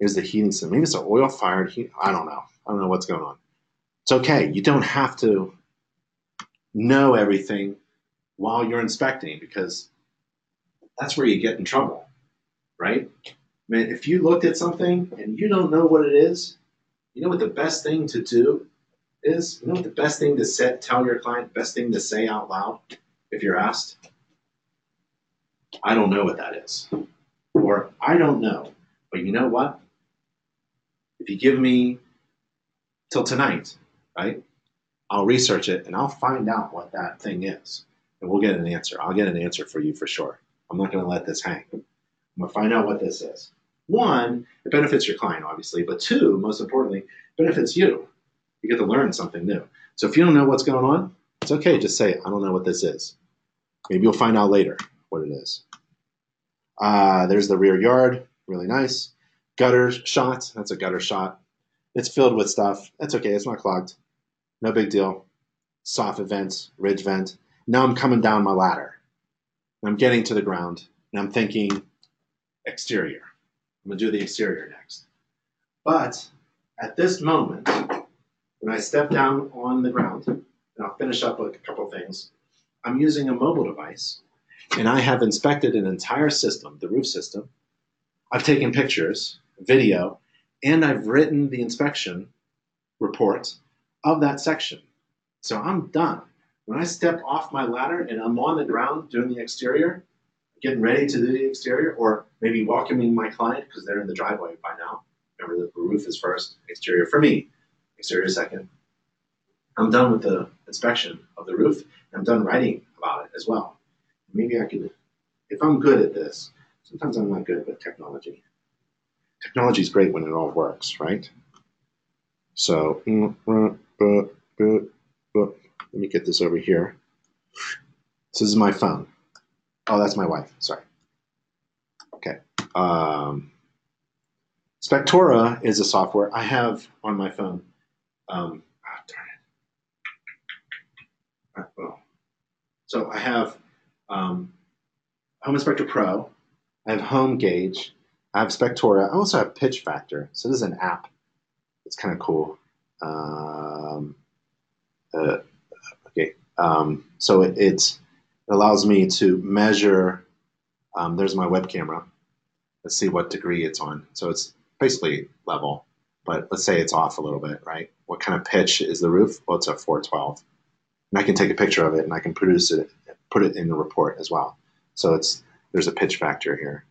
Speaker 1: Is the heating system? Maybe it's an oil fired heat. I don't know. I don't know what's going on. It's okay. You don't have to know everything while you're inspecting because that's where you get in trouble, right? I mean, if you looked at something and you don't know what it is, you know what the best thing to do is? You know what the best thing to set, tell your client, best thing to say out loud if you're asked? I don't know what that is. Or I don't know. But you know what? If you give me till tonight, right? I'll research it and I'll find out what that thing is and we'll get an answer. I'll get an answer for you for sure. I'm not going to let this hang. I'm going to find out what this is. One, it benefits your client, obviously, but two, most importantly, benefits you. You get to learn something new. So if you don't know what's going on, it's okay. Just say, I don't know what this is. Maybe you'll find out later. what it is. Uh, there's the rear yard, really nice. Gutter shot, that's a gutter shot. It's filled with stuff. That's okay, it's not clogged. No big deal. Soffit vent, ridge vent. Now I'm coming down my ladder. I'm getting to the ground, and I'm thinking exterior. I'm gonna do the exterior next. But at this moment, when I step down on the ground, and I'll finish up with a couple things, I'm using a mobile device and I have inspected an entire system, the roof system. I've taken pictures, video, and I've written the inspection report of that section. So I'm done. When I step off my ladder and I'm on the ground doing the exterior, getting ready to do the exterior, or maybe welcoming my client because they're in the driveway by now. Remember, the roof is first, exterior for me, exterior second. I'm done with the inspection of the roof. I'm done writing about it as well. Maybe I could, if I'm good at this, sometimes I'm not good with technology. Technology is great when it all works, right? So, mm, uh, uh, uh, let me get this over here. So this is my phone. Oh, that's my wife. Sorry. Okay. Um, Spectora is a software I have on my phone. Um, oh, darn it. Oh. So I have um, Home Inspector Pro. I have Home Gauge. I have Spectora. I also have Pitch Factor. So this is an app. It's kind of cool. Um, uh, okay. Um, so it, it, allows me to measure. Um, there's my web camera. Let's see what degree it's on. So it's basically level, but let's say it's off a little bit, right? What kind of pitch is the roof? Well, it's a 412. And I can take a picture of it and I can produce it put it in the report as well. So it's there's a pitch factor here.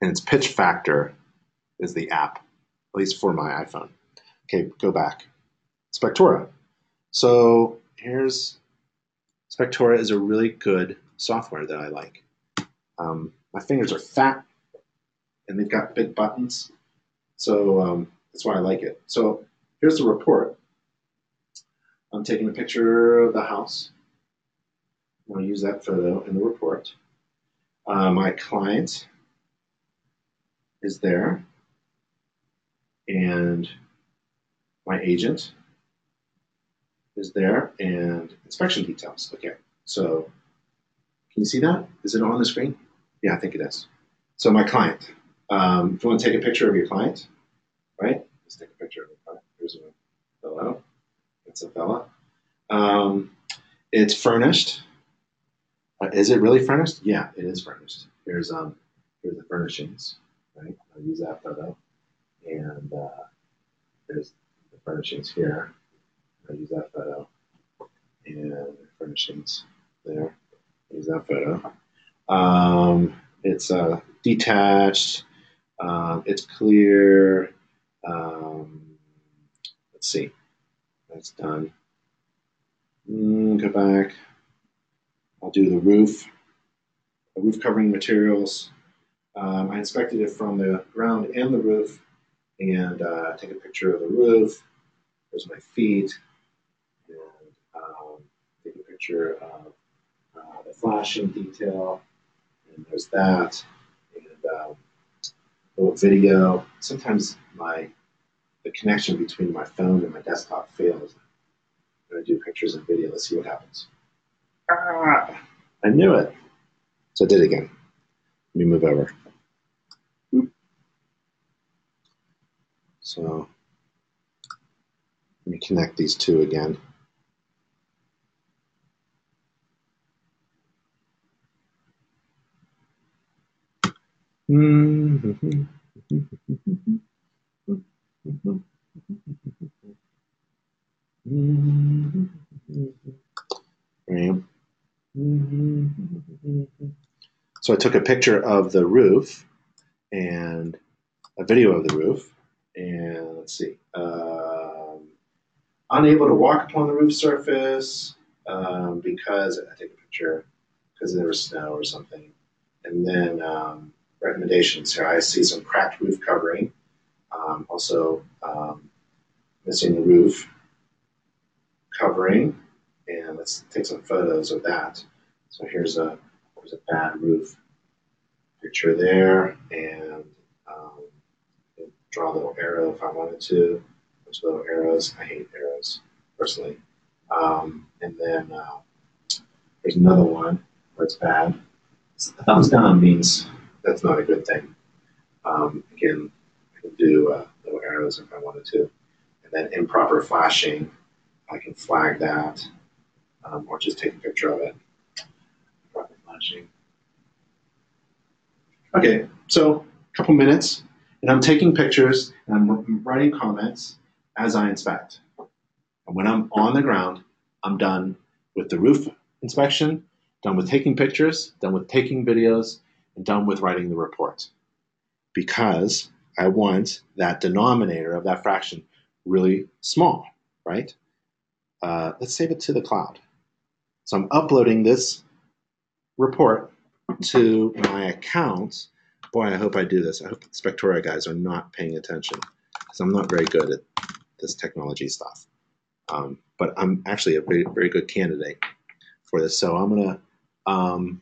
Speaker 1: And it's pitch factor is the app, at least for my iPhone. Okay, go back. Spectora. So here's Spectora is a really good software that I like. Um, my fingers are fat and they've got big buttons. So um, that's why I like it. So here's the report. I'm taking a picture of the house. I want to use that photo in the report. Uh, my client is there, and my agent is there, and inspection details. Okay, so can you see that? Is it on the screen? Yeah, I think it is. So my client. Um, if you want to take a picture of your client, right? Let's take a picture of your client. Here's a fellow. That's a fella. Um, it's furnished. Uh, is it really furnished? Yeah, it is furnished. Here's um, here's the furnishings. Right, I'll use that photo, and uh, there's the furnishings here. I'll use that photo, and furnishings there. Use that photo. Um, it's uh, detached. Um, it's clear. Um, let's see. That's done. Mm, go back. I'll do the roof, the roof covering materials. Um, I inspected it from the ground and the roof and uh, take a picture of the roof. There's my feet. And um, take a picture of uh, the flashing detail. And there's that. And um, little video. Sometimes my the connection between my phone and my desktop fails. I'm to do pictures and video. Let's see what happens. Ah, I knew it. So I did it again. Let me move over. So let me connect these two again. So I took a picture of the roof and a video of the roof. And let's see. Um, unable to walk upon the roof surface um, because I take a picture because there was snow or something. And then um, recommendations here. I see some cracked roof covering. Um, also um, missing the roof covering. And let's take some photos of that. So here's a there's a bad roof picture there, and um, draw a little arrow if I wanted to. There's little arrows. I hate arrows personally. Um, and then uh, there's another one where it's bad. Thumbs down means that's not a good thing. Um, again, I can do uh, little arrows if I wanted to. And then improper flashing, I can flag that um, or just take a picture of it. Improper flashing. Okay, so a couple minutes, and I'm taking pictures and I'm writing comments as I inspect. And when I'm on the ground, I'm done with the roof inspection, done with taking pictures, done with taking videos, done with writing the report. Because I want that denominator of that fraction really small, right? Uh, let's save it to the cloud. So I'm uploading this report to my account. Boy, I hope I do this. I hope the Spectora guys are not paying attention because I'm not very good at this technology stuff. Um, but I'm actually a very, very good candidate for this. So I'm going to um,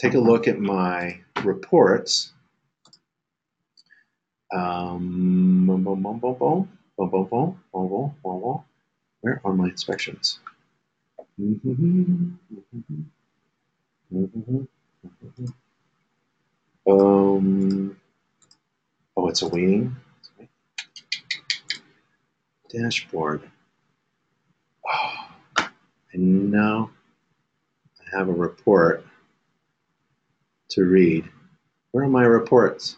Speaker 1: take a look at my reports. Um. Where are my inspections? Um, oh, it's a waiting. Dashboard. Oh, and now I have a report to read. Where are my reports?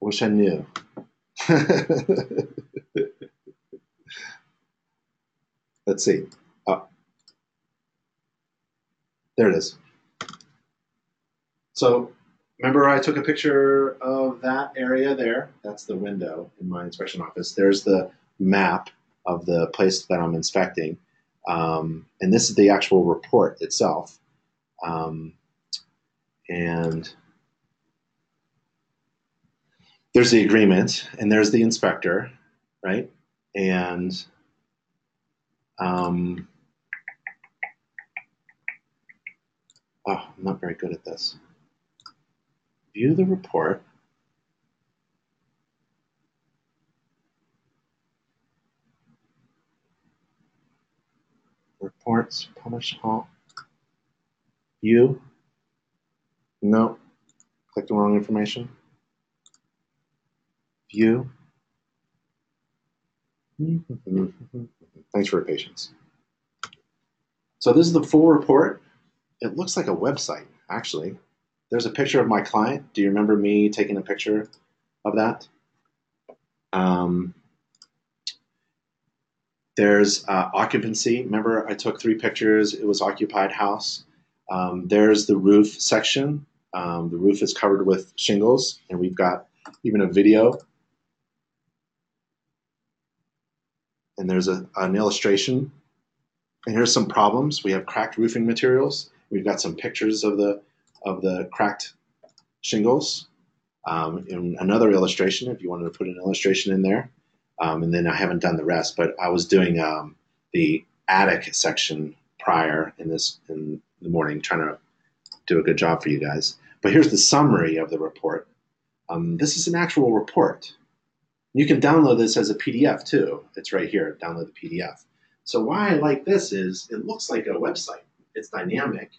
Speaker 1: Wish I knew. (laughs) Let's see. Oh. There it is. So remember I took a picture of that area there? That's the window in my inspection office. There's the map of the place that I'm inspecting. Um, and this is the actual report itself. Um, and there's the agreement, and there's the inspector, right? And um, oh, I'm not very good at this. View the report. Reports, publish all. View. No. Click the wrong information. View. Thanks for your patience. So this is the full report. It looks like a website, actually. There's a picture of my client. Do you remember me taking a picture of that? Um, there's uh, occupancy. Remember, I took three pictures. It was occupied house. Um, there's the roof section. Um, the roof is covered with shingles, and we've got even a video and there's a, an illustration. And here's some problems. We have cracked roofing materials. We've got some pictures of the of the cracked shingles. Um, and another illustration, if you wanted to put an illustration in there. Um, and then I haven't done the rest, but I was doing um, the attic section prior in this in the morning, trying to do a good job for you guys. But here's the summary of the report. Um, this is an actual report. You can download this as a PDF too. It's right here, download the PDF. So why I like this is it looks like a website. It's dynamic.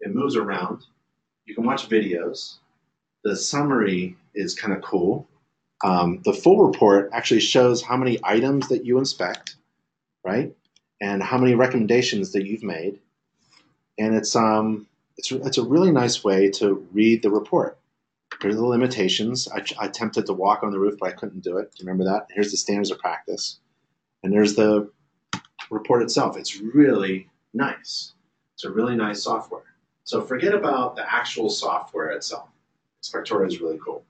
Speaker 1: It moves around. You can watch videos. The summary is kind of cool. Um, the full report actually shows how many items that you inspect, right? And how many recommendations that you've made. And it's, um, it's, it's a really nice way to read the report. Here's the limitations. I, I, attempted to walk on the roof, but I couldn't do it. Do you remember that? Here's the standards of practice. And there's the report itself. It's really nice. It's a really nice software. So forget about the actual software itself. Spectora is really cool.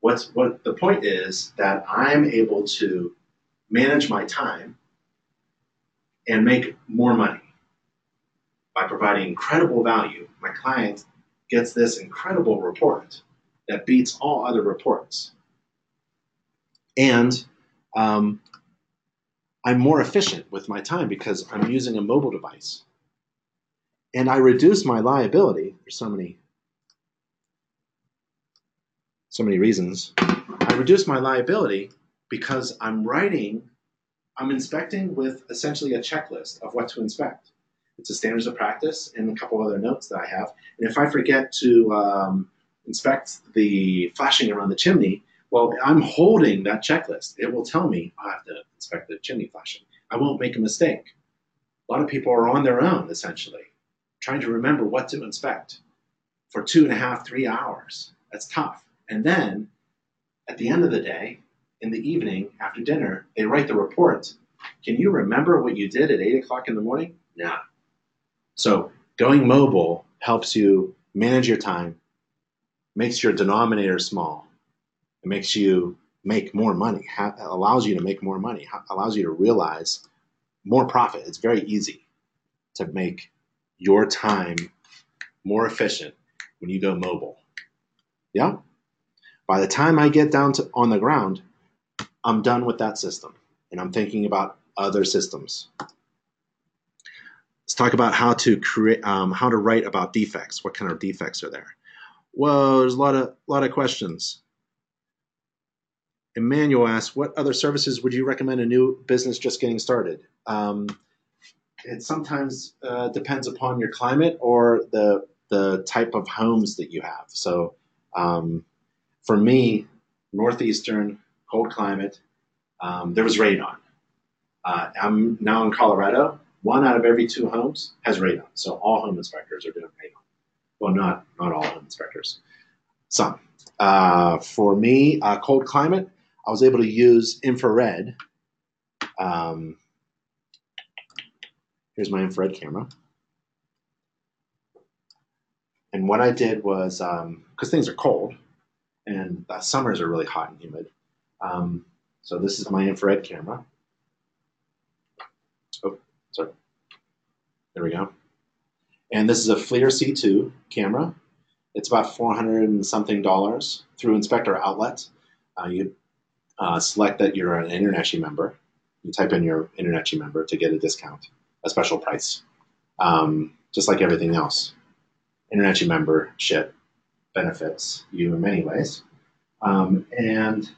Speaker 1: What's, what the point is that I'm able to manage my time and make more money by providing incredible value. My client gets this incredible report that beats all other reports. And um, I'm more efficient with my time because I'm using a mobile device. And I reduce my liability. There's so many, so many reasons. I reduce my liability because I'm writing, I'm inspecting with essentially a checklist of what to inspect. It's a standards of practice and a couple other notes that I have. And if I forget to um, inspect the flashing around the chimney, well, I'm holding that checklist. It will tell me I have to inspect the chimney flashing. I won't make a mistake. A lot of people are on their own, essentially, trying to remember what to inspect for two and a half, three hours. That's tough. And then at the end of the day, in the evening after dinner, they write the report. Can you remember what you did at 8 o'clock in the morning? Nah. So going mobile helps you manage your time, makes your denominator small, it makes you make more money, allows you to make more money, allows you to realize more profit. It's very easy to make your time more efficient when you go mobile. Yeah? By the time I get down to on the ground, I'm done with that system and I'm thinking about other systems. Let's talk about how to create, um, how to write about defects. What kind of defects are there? Well, there's a lot of, lot of questions. Emmanuel asks, what other services would you recommend a new business just getting started? Um, it sometimes uh, depends upon your climate or the the type of homes that you have. So um, for me, northeastern cold climate, um, there was radon. Uh, I'm now in Colorado. One out of every two homes has radon. So all home inspectors are doing radon. Well, not not all home inspectors. Some. Uh, for me, uh, cold climate, I was able to use infrared. Um, here's my infrared camera. And what I did was, because um, things are cold, and uh, summers are really hot and humid. Um, so this is my infrared camera. Sorry. There we go. And this is a FLIR C2 camera. It's about 400 and something dollars through Inspector Outlet. Uh, you uh, select that you're an InterNACHI member. You type in your InterNACHI member to get a discount, a special price, um, just like everything else. InterNACHI membership benefits you in many ways. Um, and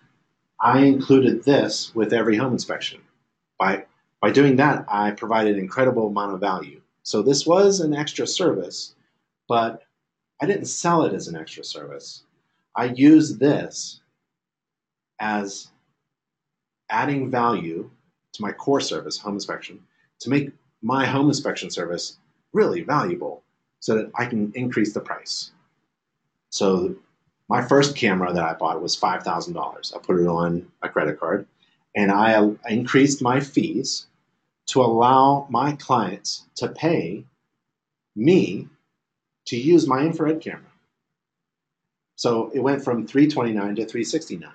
Speaker 1: I included this with every home inspection. By, by doing that, I provided an incredible amount of value. So this was an extra service, but I didn't sell it as an extra service. I used this as adding value to my core service, home inspection, to make my home inspection service really valuable so that I can increase the price. So my first camera that I bought was $5,000. I put it on a credit card and I increased my fees to allow my clients to pay me to use my infrared camera. So it went from 329 to 369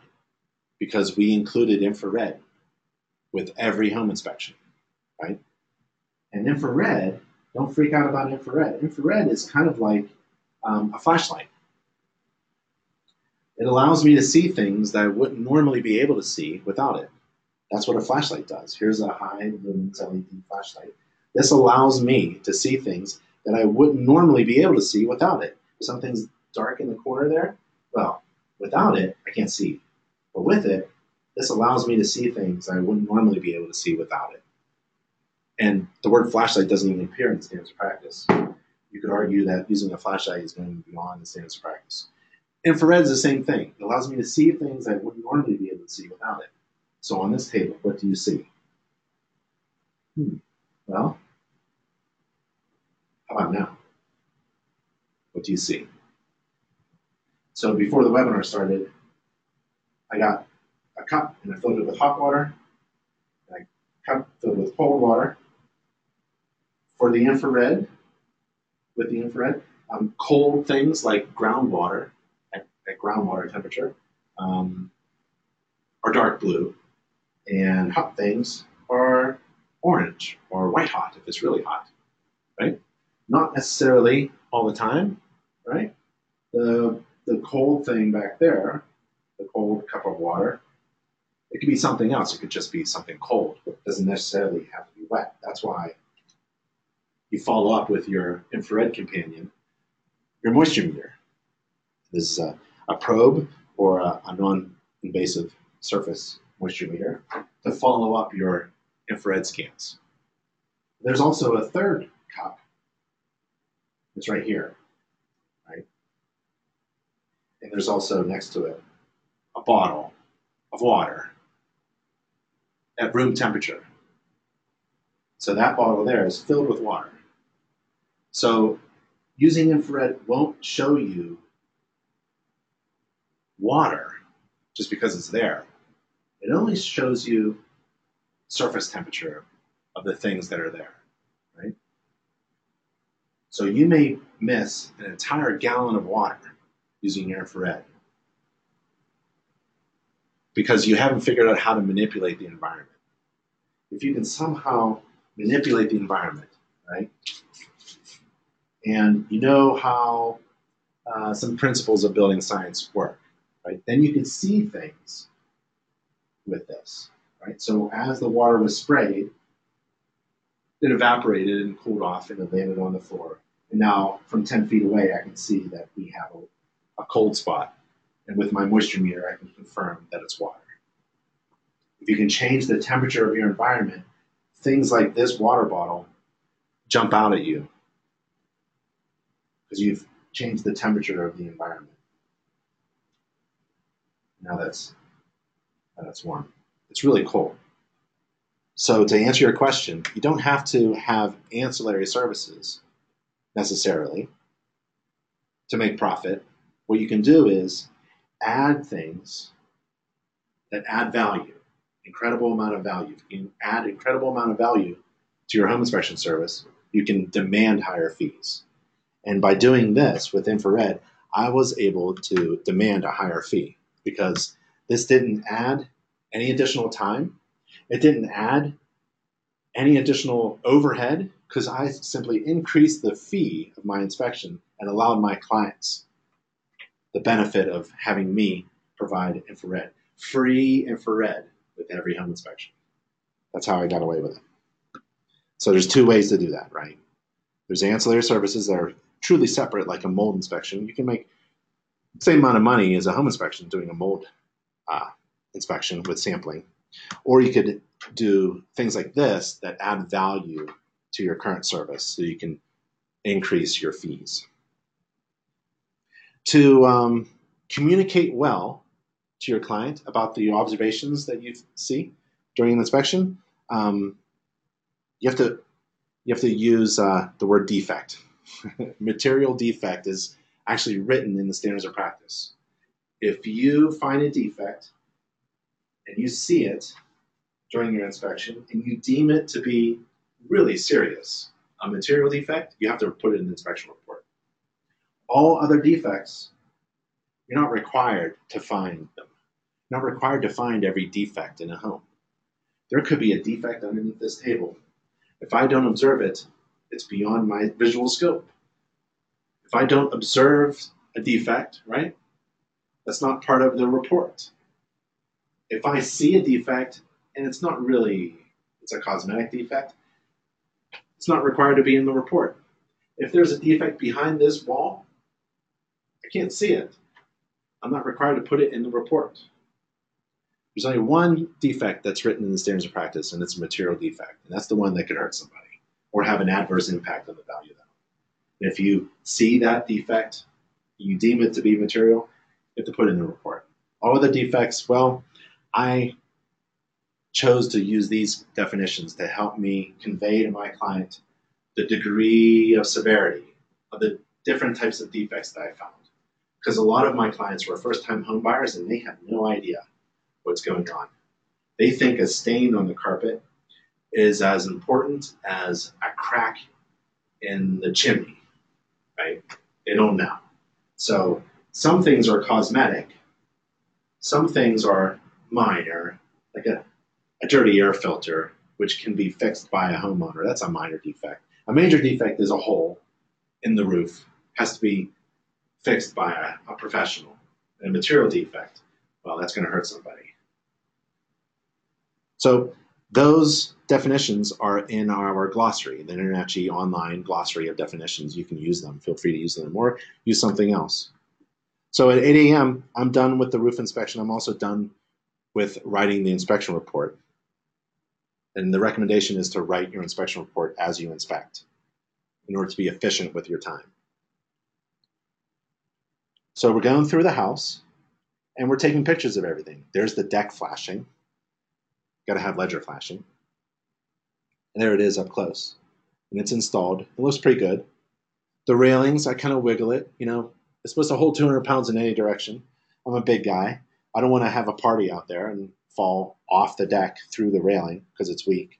Speaker 1: because we included infrared with every home inspection, right? And infrared, don't freak out about infrared. Infrared is kind of like um, a flashlight. It allows me to see things that I wouldn't normally be able to see without it. That's what a flashlight does. Here's a high lumens LED flashlight. This allows me to see things that I wouldn't normally be able to see without it. Something's dark in the corner there. Well, without it, I can't see. But with it, this allows me to see things I wouldn't normally be able to see without it. And the word flashlight doesn't even appear in the standards of practice. You could argue that using a flashlight is going beyond the standards of practice. Infrared is the same thing. It allows me to see things I wouldn't normally be able to see without it. So on this table, what do you see? Hmm. Well, how about now? What do you see? So before the webinar started, I got a cup and I filled it with hot water, and a cup filled with cold water. For the infrared, with the infrared, um, cold things like groundwater at, at groundwater temperature um, are dark blue, and hot things are orange or white hot if it's really hot, right? Not necessarily all the time, right? The the cold thing back there the cold cup of water. It could be something else. It could just be something cold. It doesn't necessarily have to be wet. That's why you follow up with your infrared companion, your moisture meter. This is a, a probe or a, a non-invasive surface moisture meter to follow up your infrared scans. There's also a third cup. It's right here, right? And there's also next to it a bottle of water at room temperature. So that bottle there is filled with water. So using infrared won't show you water just because it's there. It only shows you surface temperature of the things that are there, right? So you may miss an entire gallon of water using your infrared because you haven't figured out how to manipulate the environment. If you can somehow manipulate the environment, right? And you know how uh, some principles of building science work, right? Then you can see things with this, right? So as the water was sprayed, it evaporated and cooled off and it landed on the floor. And now from 10 feet away, I can see that we have a, a cold spot. And with my moisture meter, I can confirm that it's water. If you can change the temperature of your environment, things like this water bottle jump out at you because you've changed the temperature of the environment. Now that's that's warm. It's really cold. So to answer your question, you don't have to have ancillary services necessarily to make profit. What you can do is add things that add value, incredible amount of value. If you can add incredible amount of value to your home inspection service, you can demand higher fees. And by doing this with infrared, I was able to demand a higher fee because this didn't add any additional time. It didn't add any additional overhead because I simply increased the fee of my inspection and allowed my clients the benefit of having me provide infrared, free infrared with every home inspection. That's how I got away with it. So there's two ways to do that, right? There's ancillary services that are truly separate, like a mold inspection. You can make the same amount of money as a home inspection doing a mold uh, inspection with sampling. Or you could do things like this that add value to your current service so you can increase your fees. To um, communicate well to your client about the observations that you see during an inspection, um, you have to you have to use uh, the word defect. (laughs) Material defect is actually written in the standards of practice. If you find a defect and you see it during your inspection and you deem it to be really serious, a material defect, you have to put it in the inspection report. All other defects, you're not required to find them. You're not required to find every defect in a home. There could be a defect underneath this table. If I don't observe it, it's beyond my visual scope. If I don't observe a defect, right, that's not part of the report. If I see a defect and it's not really, it's a cosmetic defect, it's not required to be in the report. If there's a defect behind this wall, I can't see it. I'm not required to put it in the report. There's only one defect that's written in the standards of practice, and it's a material defect, and that's the one that could hurt somebody or have an adverse impact on the value of that. If you see that defect, you deem it to be material, have to put in the report. All the defects, well, I chose to use these definitions to help me convey to my client the degree of severity of the different types of defects that I found. Because a lot of my clients were first time home buyers and they have no idea what's going on. They think a stain on the carpet is as important as a crack in the chimney, right? They don't know. So some things are cosmetic, some things are minor, like a, a dirty air filter, which can be fixed by a homeowner. That's a minor defect. A major defect is a hole in the roof, has to be fixed by a, a professional. And a material defect, well, that's going to hurt somebody. So Those definitions are in our glossary, the InterNACHI online glossary of definitions. You can use them. Feel free to use them or use something else. So at 8 a.m., I'm done with the roof inspection. I'm also done with writing the inspection report. And the recommendation is to write your inspection report as you inspect in order to be efficient with your time. So we're going through the house and we're taking pictures of everything. There's the deck flashing. Got to have ledger flashing. And there it is up close. And it's installed. It looks pretty good. The railings, I kind of wiggle it. You know, it's supposed to hold 200 pounds in any direction. I'm a big guy. I don't want to have a party out there and fall off the deck through the railing because it's weak.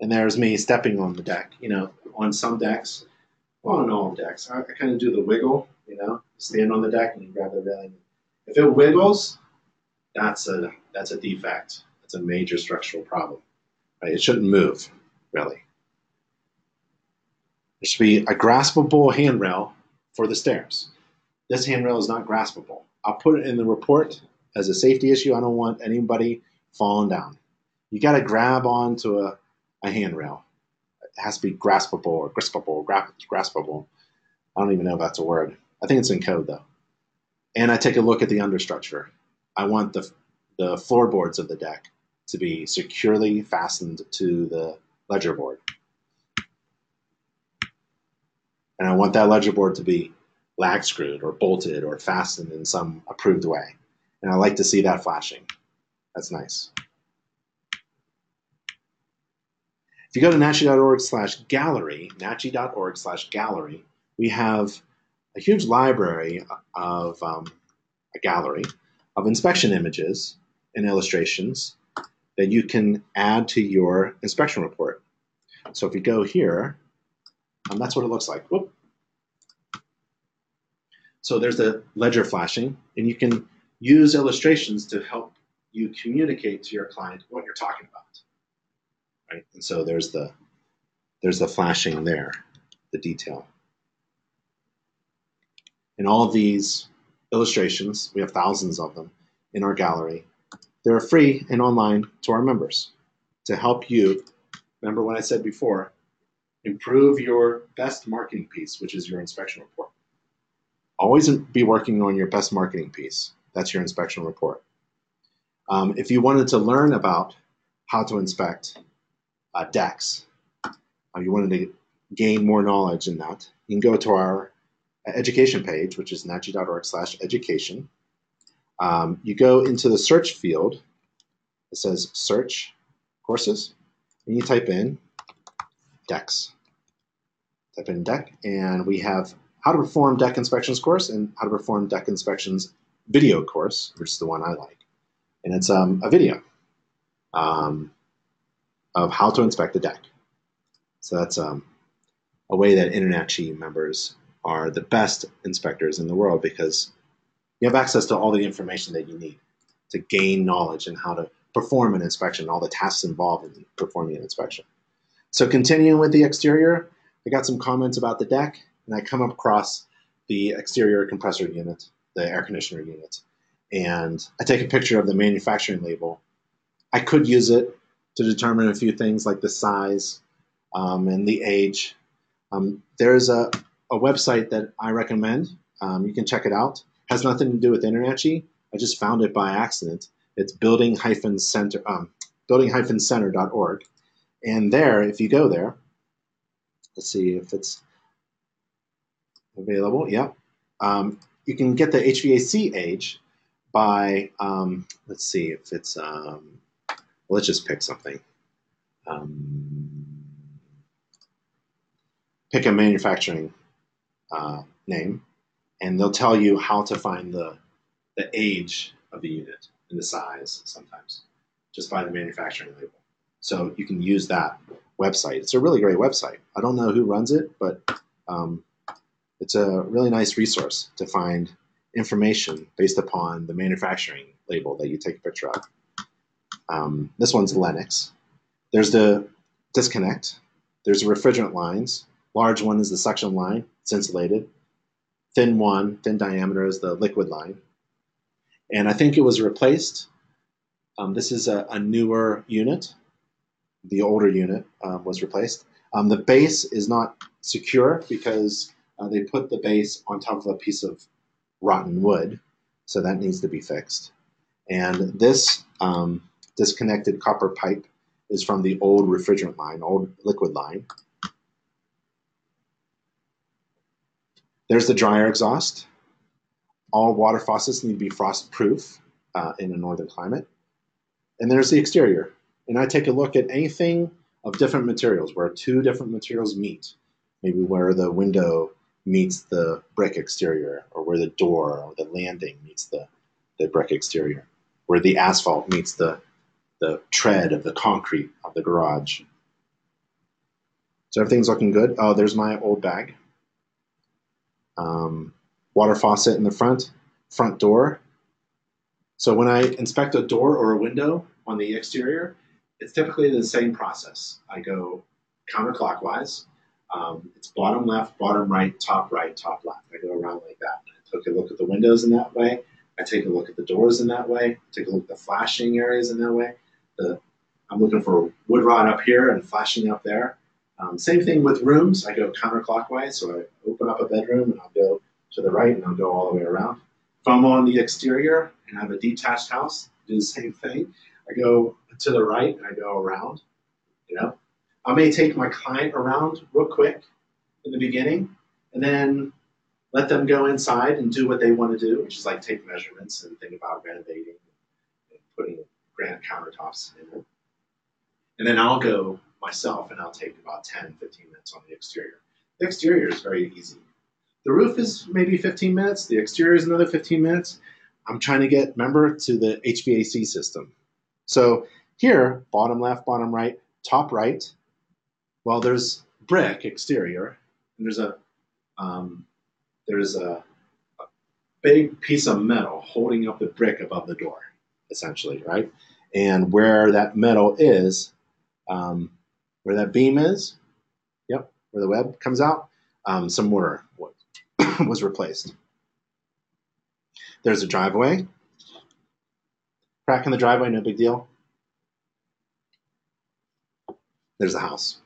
Speaker 1: And there's me stepping on the deck. You know, on some decks, well, on all decks, I, I kind of do the wiggle. You know, stand on the deck and grab the railing. If it wiggles, that's a that's a defect. That's a major structural problem. Right? It shouldn't move, really. There should be a graspable handrail for the stairs. This handrail is not graspable. I'll put it in the report as a safety issue. I don't want anybody falling down. You got to grab onto a, a handrail. It has to be graspable or graspable, graspable. I don't even know if that's a word. I think it's in code though. And I take a look at the understructure. I want the, the floorboards of the deck to be securely fastened to the ledger board. And I want that ledger board to be lag screwed or bolted or fastened in some approved way. And I like to see that flashing. That's nice. If you go to nachi.org slash gallery, nachi.org slash gallery, we have a huge library of um, a gallery of inspection images and illustrations that you can add to your inspection report. So if you go here, um, that's what it looks like. Whoop. So there's the ledger flashing, and you can use illustrations to help you communicate to your client what you're talking about. Right? And so there's the there's the flashing there, the detail. And all these illustrations, we have thousands of them in our gallery. They're free and online to our members to help you, remember what I said before, improve your best marketing piece, which is your inspection report. Always be working on your best marketing piece. That's your inspection report. Um, if you wanted to learn about how to inspect uh, decks, uh, you wanted to gain more knowledge in that, you can go to our education page, which is nachi.org slash education. Um, you go into the search field. It says search courses, and you type in decks. Type in deck, and we have how to perform deck inspections course and how to perform deck inspections video course, which is the one I like. And it's um, a video um, of how to inspect a deck. So that's um, a way that InterNACHI members are the best inspectors in the world because you have access to all the information that you need to gain knowledge and how to perform an inspection, all the tasks involved in performing an inspection. So continuing with the exterior, I got some comments about the deck, and I come across the exterior compressor unit, the air conditioner unit, and I take a picture of the manufacturing label. I could use it to determine a few things like the size um, and the age. Um, there's a, a website that I recommend. Um, you can check it out. It has nothing to do with InterNACHI. I just found it by accident. It's building-center, um, building-center.org. And there, if you go there, let's see if it's available. Yeah. Um, you can get the HVAC age by, um, let's see if it's, um, let's just pick something. Um, pick a manufacturing uh, name, and they'll tell you how to find the, the age of the unit and the size sometimes just by the manufacturing label. So you can use that website. It's a really great website. I don't know who runs it, but um, it's a really nice resource to find information based upon the manufacturing label that you take a picture of. Um, this one's Lennox. There's the disconnect. There's the refrigerant lines. Large one is the suction line. It's insulated. Thin one, thin diameter is the liquid line. And I think it was replaced Um, this is a, a, newer unit. The older unit um, was replaced. Um, the base is not secure because uh, they put the base on top of a piece of rotten wood, so that needs to be fixed. And this um, disconnected copper pipe is from the old refrigerant line, old liquid line. There's the dryer exhaust. All water faucets need to be frost proof uh, in a northern climate. And there's the exterior. And I take a look at anything of different materials where two different materials meet. Maybe where the window meets the brick exterior, or where the door or the landing meets the, the brick exterior, where the asphalt meets the, the tread of the concrete of the garage. So everything's looking good. Oh, there's my old bag. Um, water faucet in the front, front door. So when I inspect a door or a window on the exterior, it's typically the same process. I go counterclockwise. Um, it's bottom left, bottom right, top right, top left. I go around like that. I take a look at the windows in that way. I take a look at the doors in that way. I take a look at the flashing areas in that way. The, I'm looking for wood rot up here and flashing up there. Um, same thing with rooms. I go counterclockwise, so I open up a bedroom and I'll go to the right and I'll go all the way around. If I'm on the exterior and I have a detached house, do the same thing. I go to the right and I go around. You know, I may take my client around real quick in the beginning, and then let them go inside and do what they want to do, which is like take measurements and think about renovating and putting granite countertops in. And then I'll go myself and I'll take about 10, 15 minutes on the exterior. The exterior is very easy. The roof is maybe 15 minutes. The exterior is another 15 minutes. I'm trying to get, member to the HVAC system. So here, bottom left, bottom right, top right, well, there's brick exterior, and there's a um, there's a, a big piece of metal holding up the brick above the door, essentially, right? And where that metal is, um, where that beam is, yep, where the web comes out, um, some mortar (coughs) was replaced. There's a driveway. Crack in the driveway, no big deal. There's the house.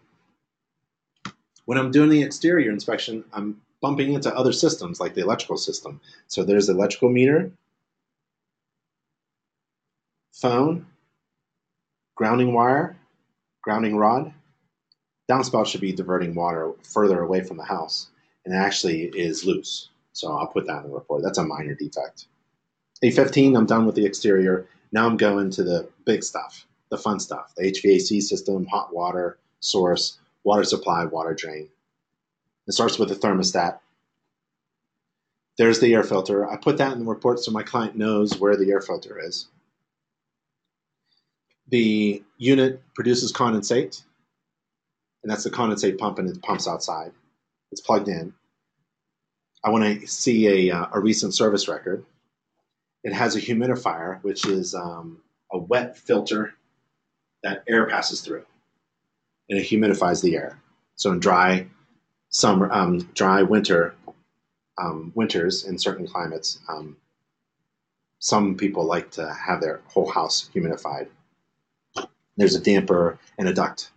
Speaker 1: When I'm doing the exterior inspection, I'm bumping into other systems like the electrical system. So there's the electrical meter, phone, grounding wire, grounding rod. Downspout should be diverting water further away from the house and it actually is loose. So I'll put that in the report. That's a minor defect. A15, I'm done with the exterior. Now I'm going to the big stuff, the fun stuff, the HVAC system, hot water source, water supply, water drain. It starts with the thermostat. There's the air filter. I put that in the report so my client knows where the air filter is. The unit produces condensate, and that's the condensate pump, and it pumps outside. It's plugged in. I want to see a, uh, a recent service record. It has a humidifier, which is um, a wet filter that air passes through, and it humidifies the air. So in dry summer, um, dry winter, um, winters in certain climates, um, some people like to have their whole house humidified. There's a damper and a duct,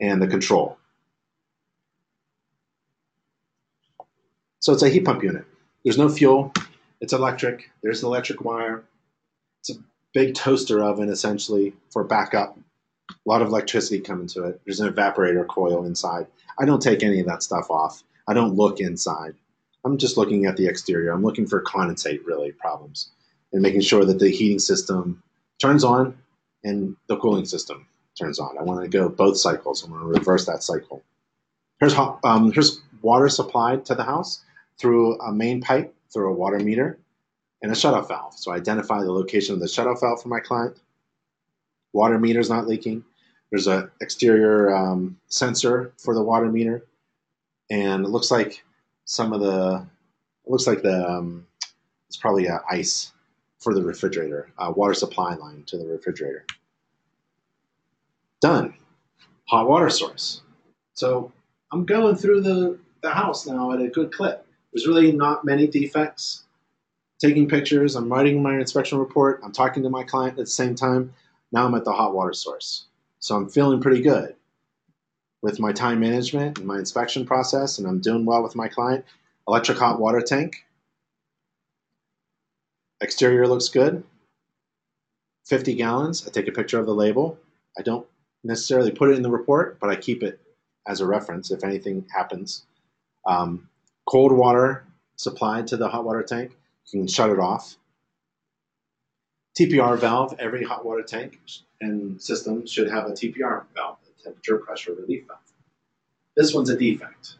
Speaker 1: and the control. So it's a heat pump unit. There's no fuel. It's electric. There's an electric wire. It's a big toaster oven essentially for backup. A lot of electricity coming to it. There's an evaporator coil inside. I don't take any of that stuff off. I don't look inside. I'm just looking at the exterior. I'm looking for condensate really problems and making sure that the heating system turns on and the cooling system turns on. I want to go both cycles. I want to reverse that cycle. Here's, um, here's water supplied to the house through a main pipe through a water meter and a shutoff valve. So I identify the location of the shutoff valve for my client. Water meter is not leaking. There's an exterior um, sensor for the water meter, and it looks like some of the it looks like the um, it's probably a ice for the refrigerator, a water supply line to the refrigerator. Done. Hot water source. So I'm going through the, the house now at a good clip. There's really not many defects. taking pictures, I'm writing my inspection report, I'm talking to my client at the same time. Now I'm at the hot water source. So I'm feeling pretty good with my time management and my inspection process, and I'm doing well with my client. Electric hot water tank. Exterior looks good. 50 gallons. I take a picture of the label. I don't necessarily put it in the report, but I keep it as a reference if anything happens. Um, cold water supplied to the hot water tank. You can shut it off. TPR valve, every hot water tank and system should have a TPR valve, a temperature pressure relief valve. This one's a defect.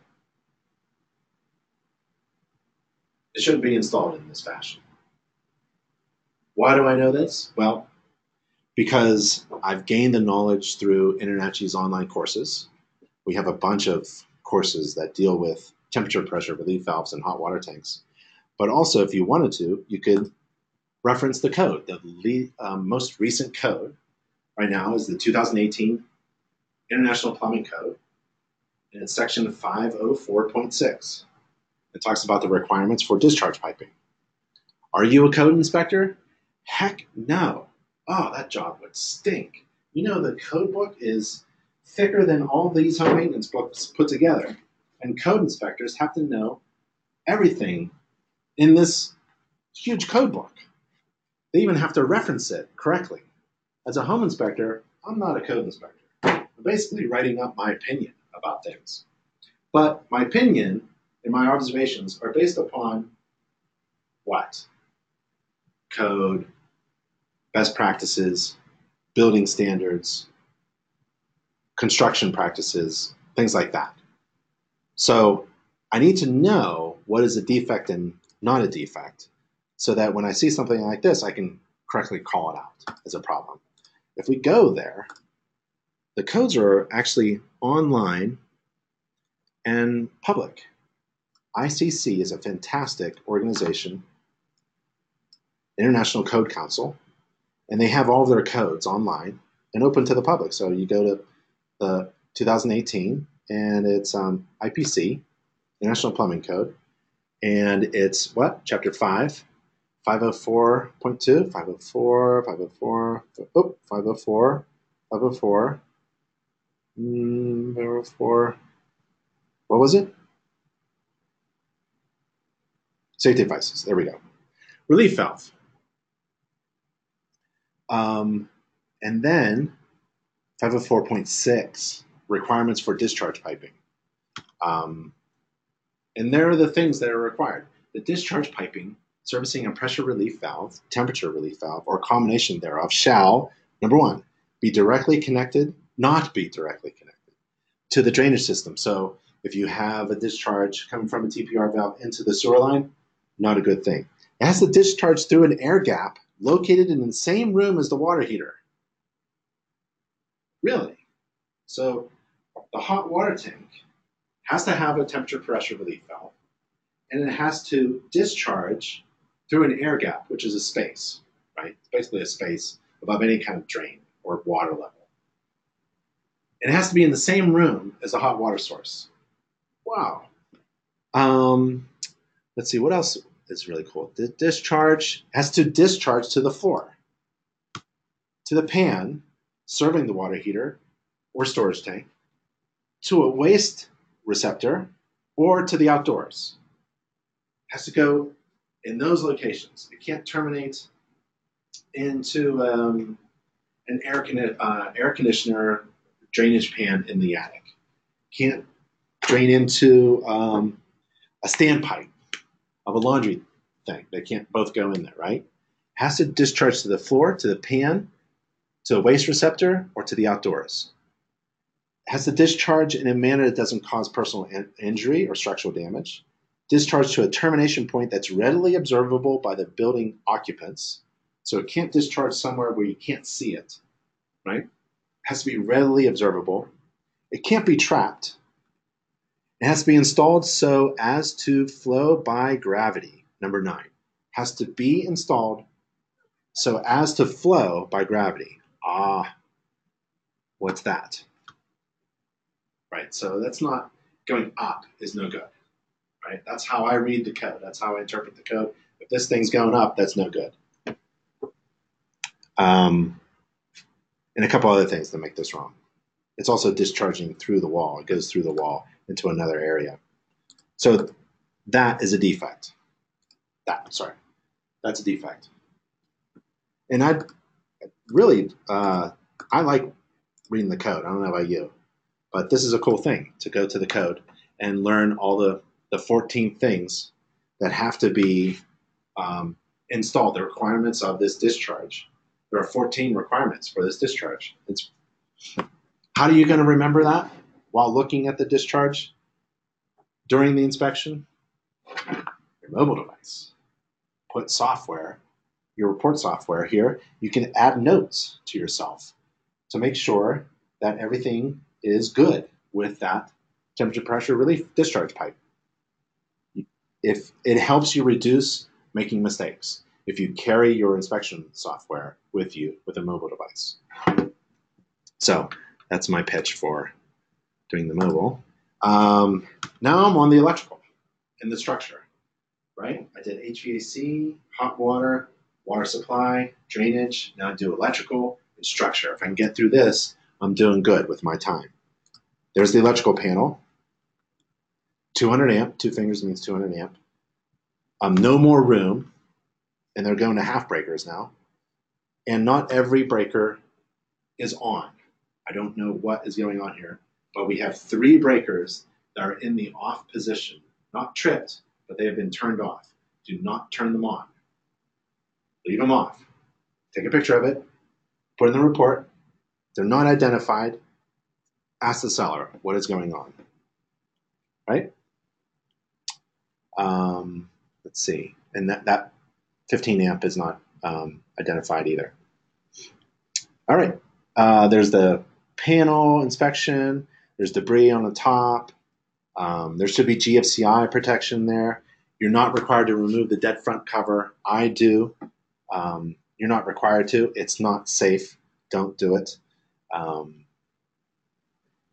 Speaker 1: It shouldn't be installed in this fashion. Why do I know this? Well, because I've gained the knowledge through InterNACHI's online courses. We have a bunch of courses that deal with temperature pressure relief valves and hot water tanks. But also, if you wanted to, you could reference the code. The lead, um, most recent code right now is the 2018 International Plumbing Code, and it's section 504.6. It talks about the requirements for discharge piping. Are you a code inspector? Heck no. Oh, that job would stink. You know, the code book is thicker than all these home maintenance books put together. And code inspectors have to know everything in this huge code book. They even have to reference it correctly. As a home inspector, I'm not a code inspector. I'm basically writing up my opinion about things. But my opinion and my observations are based upon what? Code, best practices, building standards, construction practices, things like that. So I need to know what is a defect and not a defect so that when I see something like this, I can correctly call it out as a problem. If we go there, the codes are actually online and public. ICC is a fantastic organization, International Code Council, and they have all of their codes online and open to the public. So you go to the 2018, and it's um, IPC, International Plumbing Code, and it's what? Chapter 5, 504.2, 504, 504, oh, 504, 504, mm, 504, what was it? Safety devices, there we go. Relief valve. Um, and then 504.6, requirements for discharge piping. Um, and there are the things that are required. The discharge piping servicing a pressure relief valve, temperature relief valve, or combination thereof shall, number one, be directly connected, not be directly connected to the drainage system. So if you have a discharge coming from a TPR valve into the sewer line, not a good thing. It has to discharge through an air gap located in the same room as the water heater. Really? So the hot water tank has to have a temperature pressure relief valve, and it has to discharge through an air gap, which is a space, right? It's basically a space above any kind of drain or water level. It has to be in the same room as a hot water source. Wow. Um, let's see, what else is really cool? The discharge has to discharge to the floor, to the pan serving the water heater or storage tank, to a waste receptor, or to the outdoors. It has to go in those locations. It can't terminate into um, an air, con- uh, air conditioner drainage pan in the attic. Can't drain into um, a standpipe of a laundry thing. They can't both go in there, right? Has to discharge to the floor, to the pan, to a waste receptor, or to the outdoors. Has to discharge in a manner that doesn't cause personal in- injury or structural damage discharge to a termination point that's readily observable by the building occupants. So it can't discharge somewhere where you can't see it, right? It has to be readily observable. It can't be trapped. It has to be installed so as to flow by gravity. Number nine has to be installed so as to flow by gravity. Ah, what's that? Right, so that's not going up is no good right? That's how I read the code. That's how I interpret the code. If this thing's going up, that's no good. Um, and a couple other things that make this wrong. It's also discharging through the wall. It goes through the wall into another area. So that is a defect. That, sorry, that's a defect. And I really, uh, I like reading the code. I don't know about you, but this is a cool thing to go to the code and learn all the, the 14 things that have to be um, installed, the requirements of this discharge. There are 14 requirements for this discharge. It's, how are you going to remember that while looking at the discharge during the inspection? Your mobile device. Put software, your report software here. You can add notes to yourself to make sure that everything is good with that temperature pressure relief discharge pipe. If it helps you reduce making mistakes, if you carry your inspection software with you with a mobile device. So that's my pitch for doing the mobile. Um, now I'm on the electrical and the structure, right? I did HVAC, hot water, water supply, drainage. Now I do electrical and structure. If I can get through this, I'm doing good with my time. There's the electrical panel. 200 amp, two fingers means 200 amp. Um, no more room, and they're going to half breakers now. And not every breaker is on. I don't know what is going on here, but we have three breakers that are in the off position, not tripped, but they have been turned off. Do not turn them on. Leave them off. Take a picture of it, put in the report. They're not identified. Ask the seller what is going on. Right? Um, let's see. And that, that 15 amp is not um, identified either. All right. Uh, there's the panel inspection. There's debris on the top. Um, there should be GFCI protection there. You're not required to remove the dead front cover. I do. Um, you're not required to. It's not safe. Don't do it. Um,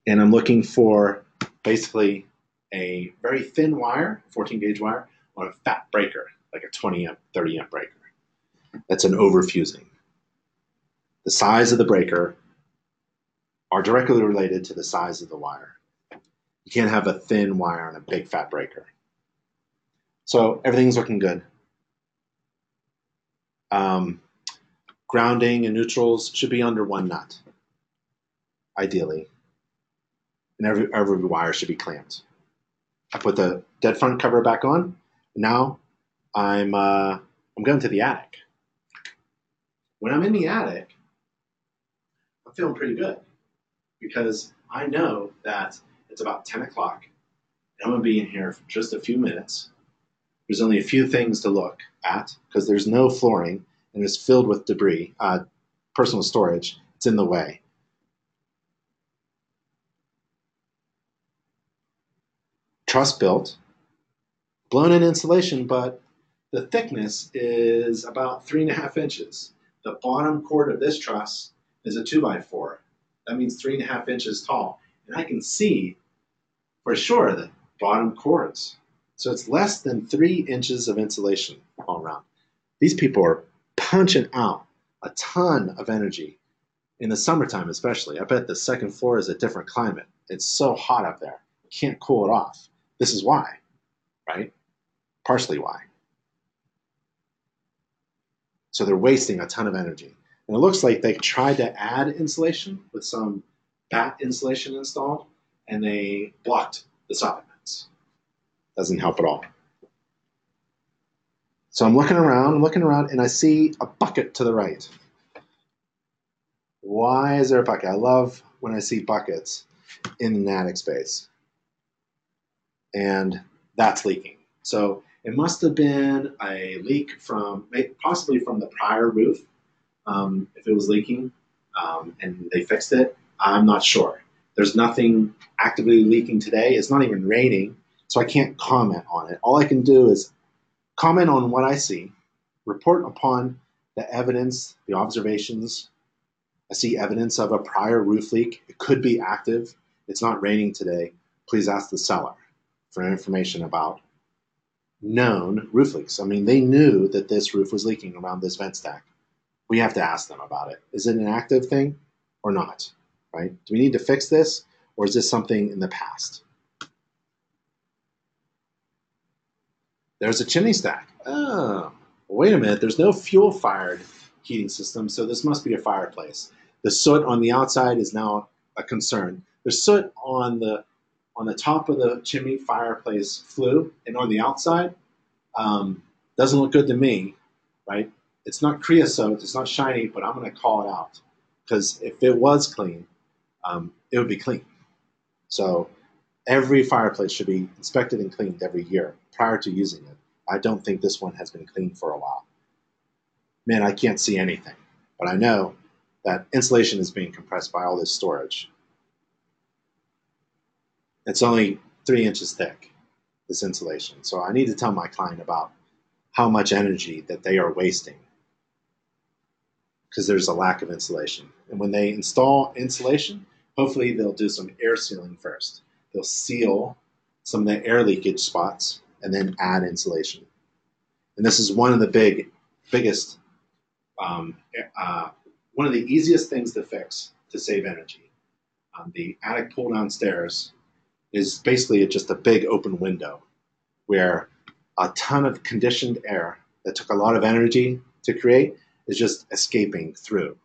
Speaker 1: and I'm looking for basically a very thin wire, 14 gauge wire, on a fat breaker, like a 20 amp, 30 amp breaker. That's an overfusing. The size of the breaker are directly related to the size of the wire. You can't have a thin wire on a big fat breaker. So everything's looking good. Um, grounding and neutrals should be under one nut, ideally. And every, every wire should be clamped. I put the dead front cover back on. Now I'm, uh, I'm going to the attic. When I'm in the attic, I'm feeling pretty good because I know that it's about 10 o'clock and I'm going to be in here for just a few minutes. There's only a few things to look at because there's no flooring and it's filled with debris, uh, personal storage. It's in the way. Truss built, blown in insulation, but the thickness is about three and a half inches. The bottom chord of this truss is a two by four. That means three and a half inches tall. And I can see for sure the bottom chords. So it's less than three inches of insulation all around. These people are punching out a ton of energy in the summertime, especially. I bet the second floor is a different climate. It's so hot up there. You can't cool it off. This is why, right? Partially why. So they're wasting a ton of energy. And it looks like they tried to add insulation with some batt insulation installed, and they blocked the soffit vents. Doesn't help at all. So I'm looking around, I'm looking around, and I see a bucket to the right. Why is there a bucket? I love when I see buckets in the attic space. And that's leaking. So it must have been a leak from, possibly from the prior roof um, if it was leaking um, and they fixed it. I'm not sure. There's nothing actively leaking today. It's not even raining, so I can't comment on it. All I can do is comment on what I see, report upon the evidence, the observations. I see evidence of a prior roof leak. It could be active. It's not raining today. Please ask the seller for information about known roof leaks. I mean, they knew that this roof was leaking around this vent stack. We have to ask them about it. Is it an active thing or not? Right? Do we need to fix this or is this something in the past? There's a chimney stack. Oh, wait a minute. There's no fuel fired heating system, so this must be a fireplace. The soot on the outside is now a concern. There's soot on the on the top of the chimney fireplace flue and on the outside um, doesn't look good to me, right? It's not creosote, it's not shiny, but I'm going to call it out because if it was clean, um, it would be clean. So every fireplace should be inspected and cleaned every year prior to using it. I don't think this one has been cleaned for a while. Man, I can't see anything, but I know that insulation is being compressed by all this storage. It's only three inches thick, this insulation. So I need to tell my client about how much energy that they are wasting because there's a lack of insulation. And when they install insulation, hopefully they'll do some air sealing first. They'll seal some of the air leakage spots and then add insulation. And this is one of the big, biggest, um, uh, one of the easiest things to fix to save energy. Um, the attic pull down stairs is basically just a big open window where a ton of conditioned air that took a lot of energy to create is just escaping through.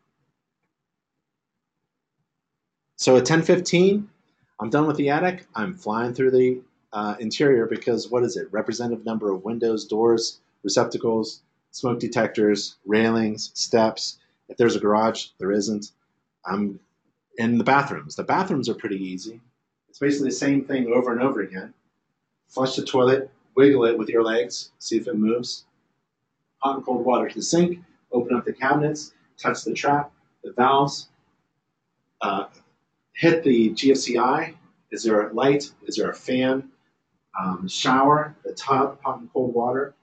Speaker 1: So at 10:15, I'm done with the attic. I'm flying through the uh, interior because what is it? Representative number of windows, doors, receptacles, smoke detectors, railings, steps. If there's a garage, there isn't. I'm in the bathrooms. The bathrooms are pretty easy. It's basically the same thing over and over again. Flush the toilet, wiggle it with your legs, see if it moves. Hot and cold water to the sink, open up the cabinets, touch the trap, the valves, uh, hit the GFCI. Is there a light? Is there a fan? Um, shower, the tub, hot and cold water,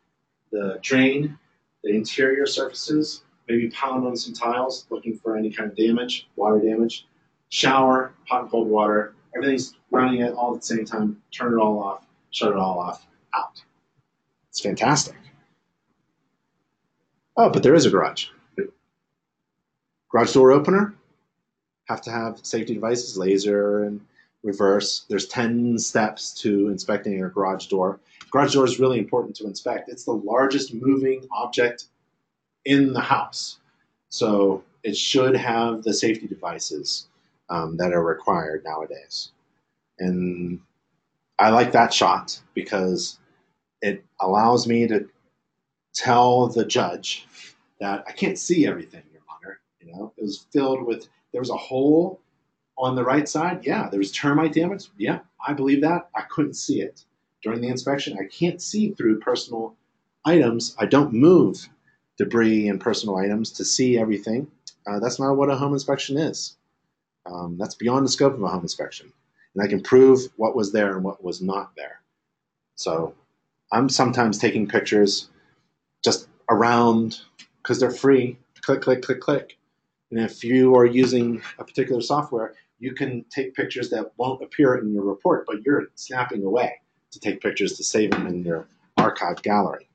Speaker 1: the drain, the interior surfaces, maybe pound on some tiles, looking for any kind of damage, water damage. Shower, hot and cold water, everything's running it all at the same time. Turn it all off, shut it all off, out. It's fantastic. Oh, but there is a garage. Garage door opener, have to have safety devices, laser and reverse. There's 10 steps to inspecting a garage door. Garage door is really important to inspect. It's the largest moving object in the house. So it should have the safety devices um, that are required nowadays. And I like that shot because it allows me to tell the judge that I can't see everything, Your Honor. You know, it was filled with there was a hole on the right side. Yeah, there was termite damage. Yeah, I believe that. I couldn't see it during the inspection. I can't see through personal items. I don't move debris and personal items to see everything. Uh, that's not what a home inspection is. Um, that's beyond the scope of a home inspection. And I can prove what was there and what was not there. So I'm sometimes taking pictures just around because they're free. Click, click, click, click. And if you are using a particular software, you can take pictures that won't appear in your report, but you're snapping away to take pictures to save them in your archive gallery.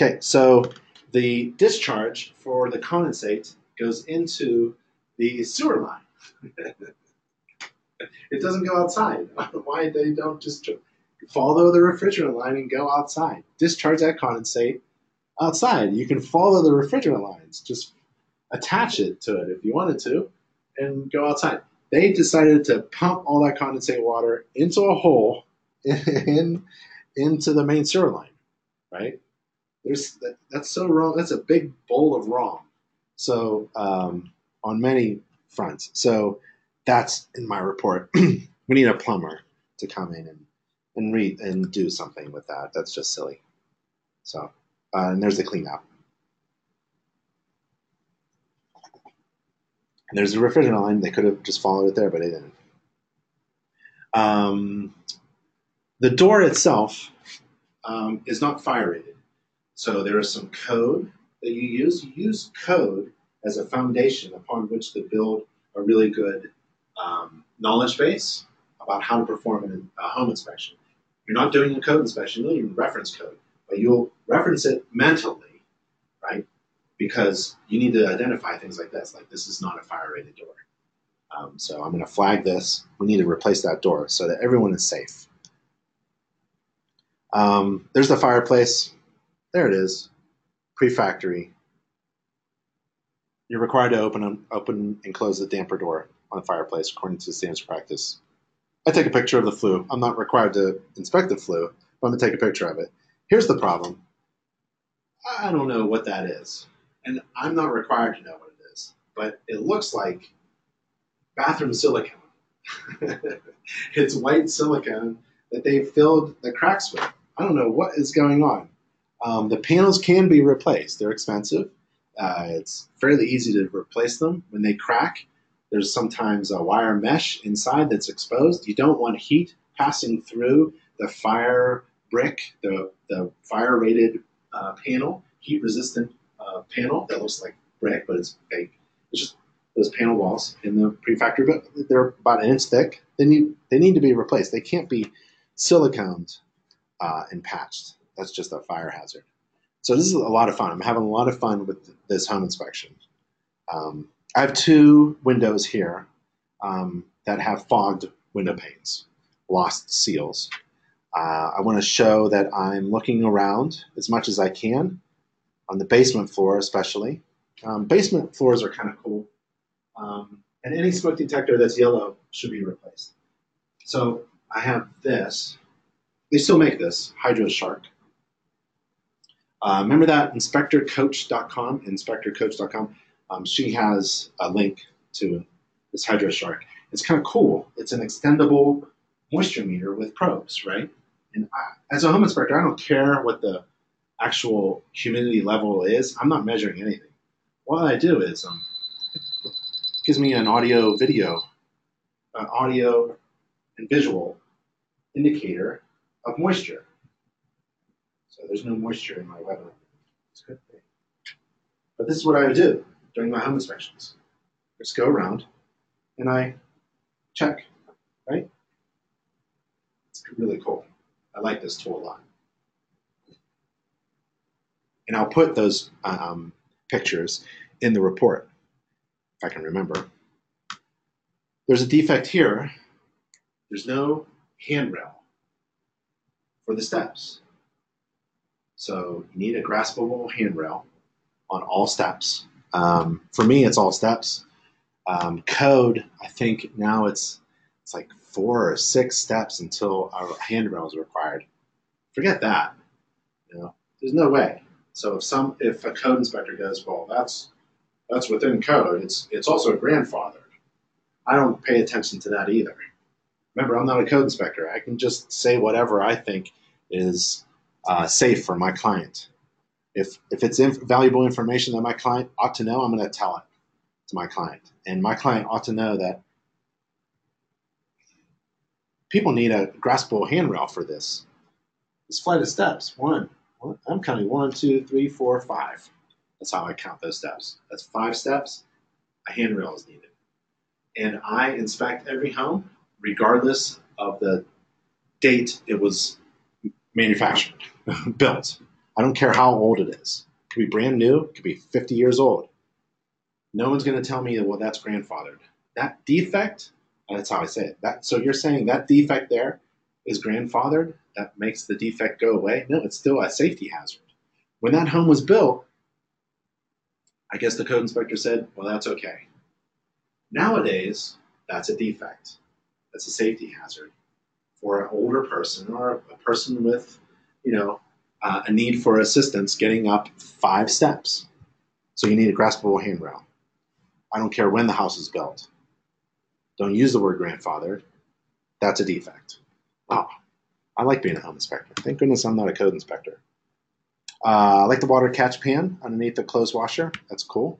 Speaker 1: Okay, so the discharge for the condensate goes into the sewer line. (laughs) it doesn't go outside. (laughs) Why they don't just follow the refrigerant line and go outside? Discharge that condensate outside. You can follow the refrigerant lines. Just attach it to it if you wanted to, and go outside. They decided to pump all that condensate water into a hole (laughs) in into the main sewer line, right? There's that, that's so wrong. That's a big bowl of wrong. So um, on many fronts. So that's in my report. (clears throat) we need a plumber to come in and and read and do something with that. That's just silly. So uh, and there's the cleanup. And there's the refrigerant line. They could have just followed it there, but they didn't. Um, the door itself um, is not fire rated. So there is some code that you use. You use code as a foundation upon which to build a really good um, knowledge base about how to perform a home inspection. You're not doing a code inspection, you'll even reference code, but you'll reference it mentally, right? Because you need to identify things like this, like this is not a fire rated door. Um, so I'm going to flag this. We need to replace that door so that everyone is safe. Um, there's the fireplace. There it is, pre-factory. You're required to open, open and close the damper door on the fireplace according to standards practice. I take a picture of the flue. I'm not required to inspect the flue, but I'm going to take a picture of it. Here's the problem. I don't know what that is. And I'm not required to know what it is. But it looks like bathroom silicone. (laughs) it's white silicone that they filled the cracks with. I don't know what is going on. Um, the panels can be replaced. They're expensive. Uh, it's fairly easy to replace them. When they crack, there's sometimes a wire mesh inside that's exposed. You don't want heat passing through the fire brick, the, the fire rated uh, panel, heat resistant uh, panel that looks like brick, but it's fake. It's just those panel walls in the pre-factory, but they're about an inch thick. They need, they need to be replaced. They can't be siliconed uh, and patched. That's just a fire hazard. So this is a lot of fun. I'm having a lot of fun with this home inspection. Um, I have two windows here um, that have fogged window panes, lost seals. Uh, I want to show that I'm looking around as much as I can on the basement floor especially. Um, basement floors are kind of cool. Um, and any smoke detector that's yellow should be replaced. So I have this. They still make this, Hydro Shark. Uh, remember that inspectorcoach.com, inspectorcoach.com. Um, she has a link to this Hydro Shark. It's kind of cool. It's an extendable moisture meter with probes, right? And I, as a home inspector, I don't care what the actual humidity level is. I'm not measuring anything. What I do is um, it gives me an audio, video, an audio and visual indicator of moisture. So there's no moisture in my weather. It's a good thing. But this is what I would do during my home inspections. I just go around and I check, right? It's really cool. I like this tool a lot. And I'll put those um, pictures in the report, if I can remember. There's a defect here. There's no handrail for the steps. So you need a graspable handrail on all steps. Um, for me, it's all steps. Um, code, I think now it's it's like four or six steps until a handrail is required. Forget that. You know, there's no way. So if some if a code inspector goes, well, that's that's within code. It's it's also grandfathered. I don't pay attention to that either. Remember, I'm not a code inspector. I can just say whatever I think is uh, safe for my client. If, if it's inf valuable information that my client ought to know, I'm going to tell it to my client. And my client ought to know that people need a graspable handrail for this. This flight of steps, one, I'm counting one, two, three, four, five. That's how I count those steps. That's five steps. A handrail is needed. And I inspect every home, regardless of the date it was manufactured, (laughs) built. I don't care how old it is. It could be brand new, it could be 50 years old. No one's going to tell me, that well, that's grandfathered. That defect, that's how I say it. That, so you're saying that defect there is grandfathered? That makes the defect go away? No, it's still a safety hazard. When that home was built, I guess the code inspector said, well, that's okay. Nowadays, that's a defect. That's a safety hazard for an older person or a person with, you know, uh, a need for assistance getting up five steps. So you need a graspable handrail. I don't care when the house is built. Don't use the word grandfather. That's a defect. Oh, I like being a home inspector. Thank goodness I'm not a code inspector. Uh, I like the water catch pan underneath the clothes washer. That's cool.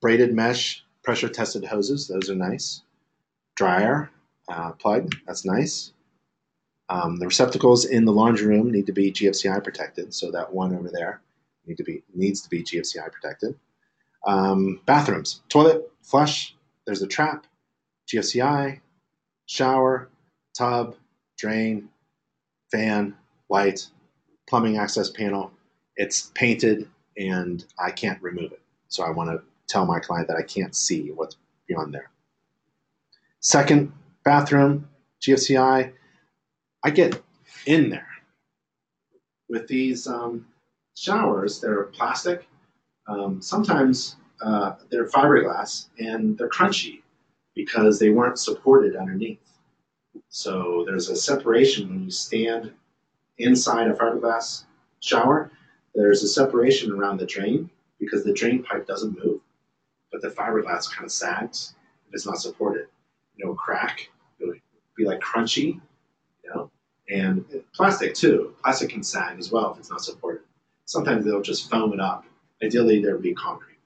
Speaker 1: Braided mesh pressure tested hoses. Those are nice. Dryer uh, plug. That's nice. Um, the receptacles in the laundry room need to be GFCI protected, so that one over there need to be needs to be GFCI protected. Um, bathrooms, toilet, flush. There's a trap, GFCI, shower, tub, drain, fan, light, plumbing access panel. It's painted and I can't remove it. So I want to tell my client that I can't see what's beyond there. Second, bathroom, GFCI. I get in there with these um, showers. They're plastic. Um, sometimes uh, they're fiberglass and they're crunchy because they weren't supported underneath. So there's a separation when you stand inside a fiberglass shower. There's a separation around the drain because the drain pipe doesn't move, but the fiberglass kind of sags it's not supported. Know, crack. It would be like crunchy, you know, and plastic too. Plastic can sag as well if it's not supported. Sometimes they'll just foam it up. Ideally, there would be concrete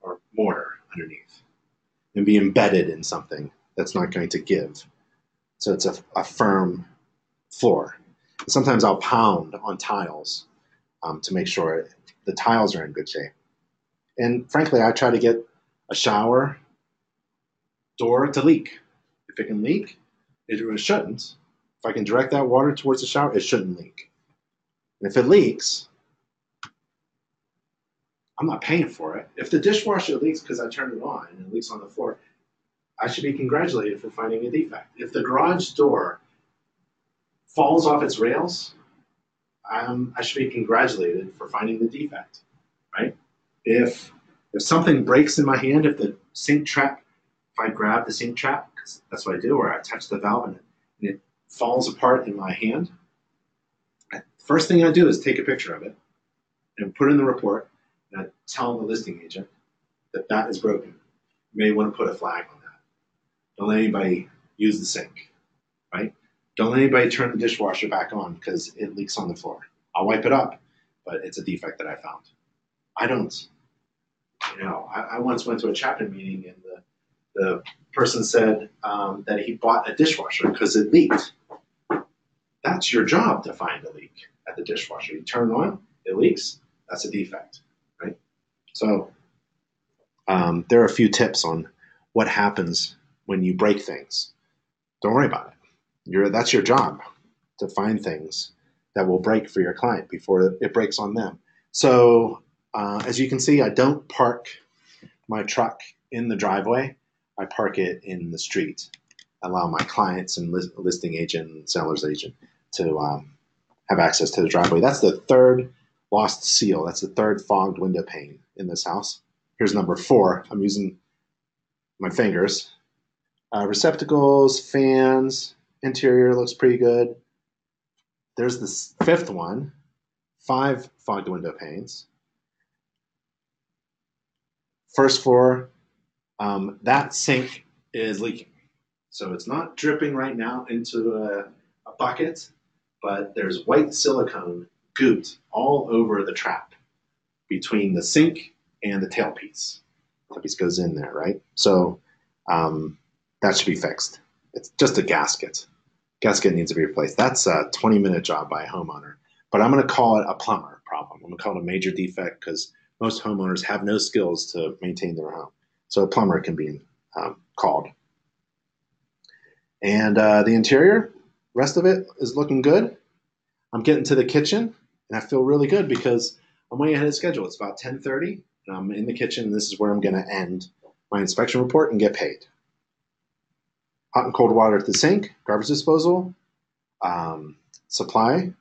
Speaker 1: or mortar underneath and be embedded in something that's not going to give. So it's a, a firm floor. Sometimes I'll pound on tiles um, to make sure the tiles are in good shape. And frankly, I try to get a shower door to leak. If it can leak, it shouldn't. If I can direct that water towards the shower, it shouldn't leak. And if it leaks, I'm not paying for it. If the dishwasher leaks because I turned it on and it leaks on the floor, I should be congratulated for finding a defect. If the garage door falls off its rails, um, I should be congratulated for finding the defect, right? If if something breaks in my hand, if the sink trap, if I grab the sink trap, that's what I do, or I touch the valve and it, and it falls apart in my hand, first thing I do is take a picture of it and put in the report and I tell the listing agent that that is broken. You may want to put a flag on that. Don't let anybody use the sink, right? Don't let anybody turn the dishwasher back on because it leaks on the floor. I'll wipe it up, but it's a defect that I found. I don't, you know, I, I once went to a chapter meeting and the, the person said um, that he bought a dishwasher because it leaked. That's your job to find a leak at the dishwasher. You turn on, it leaks, that's a defect, right? So um, there are a few tips on what happens when you break things. Don't worry about it. You're, that's your job to find things that will break for your client before it breaks on them. So, uh, as you can see, I don't park my truck in the driveway. I park it in the street. Allow my clients and list, listing agent and seller's agent to um, have access to the driveway. That's the third lost seal. That's the third fogged window pane in this house. Here's number four. I'm using my fingers. Uh, receptacles, fans, Interior looks pretty good. There's the fifth one, five fogged window panes. First floor, um, that sink is leaking. So it's not dripping right now into a, a bucket, but there's white silicone gooped all over the trap between the sink and the tailpiece. Tailpiece goes in there, right? So um, that should be fixed. It's just a gasket gasket needs to be replaced. That's a 20 minute job by a homeowner. But I'm going to call it a plumber problem. I'm going to call it a major defect because most homeowners have no skills to maintain their home. So a plumber can be um, called. And uh, the interior, rest of it is looking good. I'm getting to the kitchen and I feel really good because I'm way ahead of schedule. It's about 10:30 and I'm in the kitchen. And this is where I'm going to end my inspection report and get paid hot and cold water at the sink, garbage disposal, um, supply,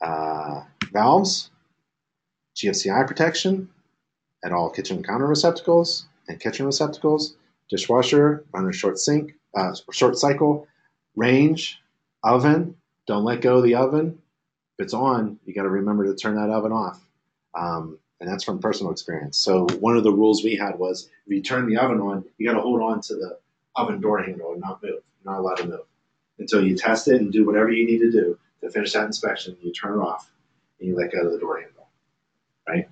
Speaker 1: uh, valves, GFCI protection at all kitchen counter receptacles and kitchen receptacles, dishwasher, runner short sink, uh, short cycle, range, oven. Don't let go of the oven. If it's on, you got to remember to turn that oven off. Um, and that's from personal experience. So one of the rules we had was if you turn the oven on, you got to hold on to the oven door handle and not move. You're not allowed to move until you test it and do whatever you need to do to finish that inspection. You turn it off and you let go of the door handle, right?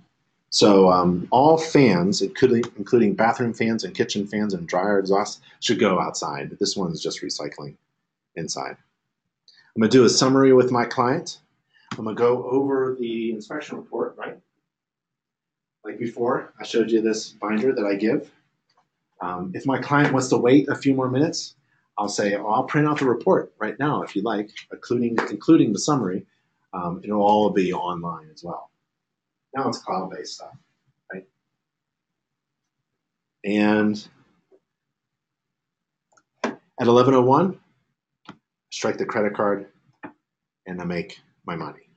Speaker 1: So um, all fans, including, bathroom fans and kitchen fans and dryer exhaust, should go outside. This one's just recycling inside. I'm going to do a summary with my client. I'm going to go over the inspection report, right? Like before, I showed you this binder that I give. Um, if my client wants to wait a few more minutes, I'll say, oh, I'll print out the report right now if you like, including including the summary. Um, it'll all be online as well. Now it's cloud-based stuff, right? And at 11:01, strike the credit card, and I make my money.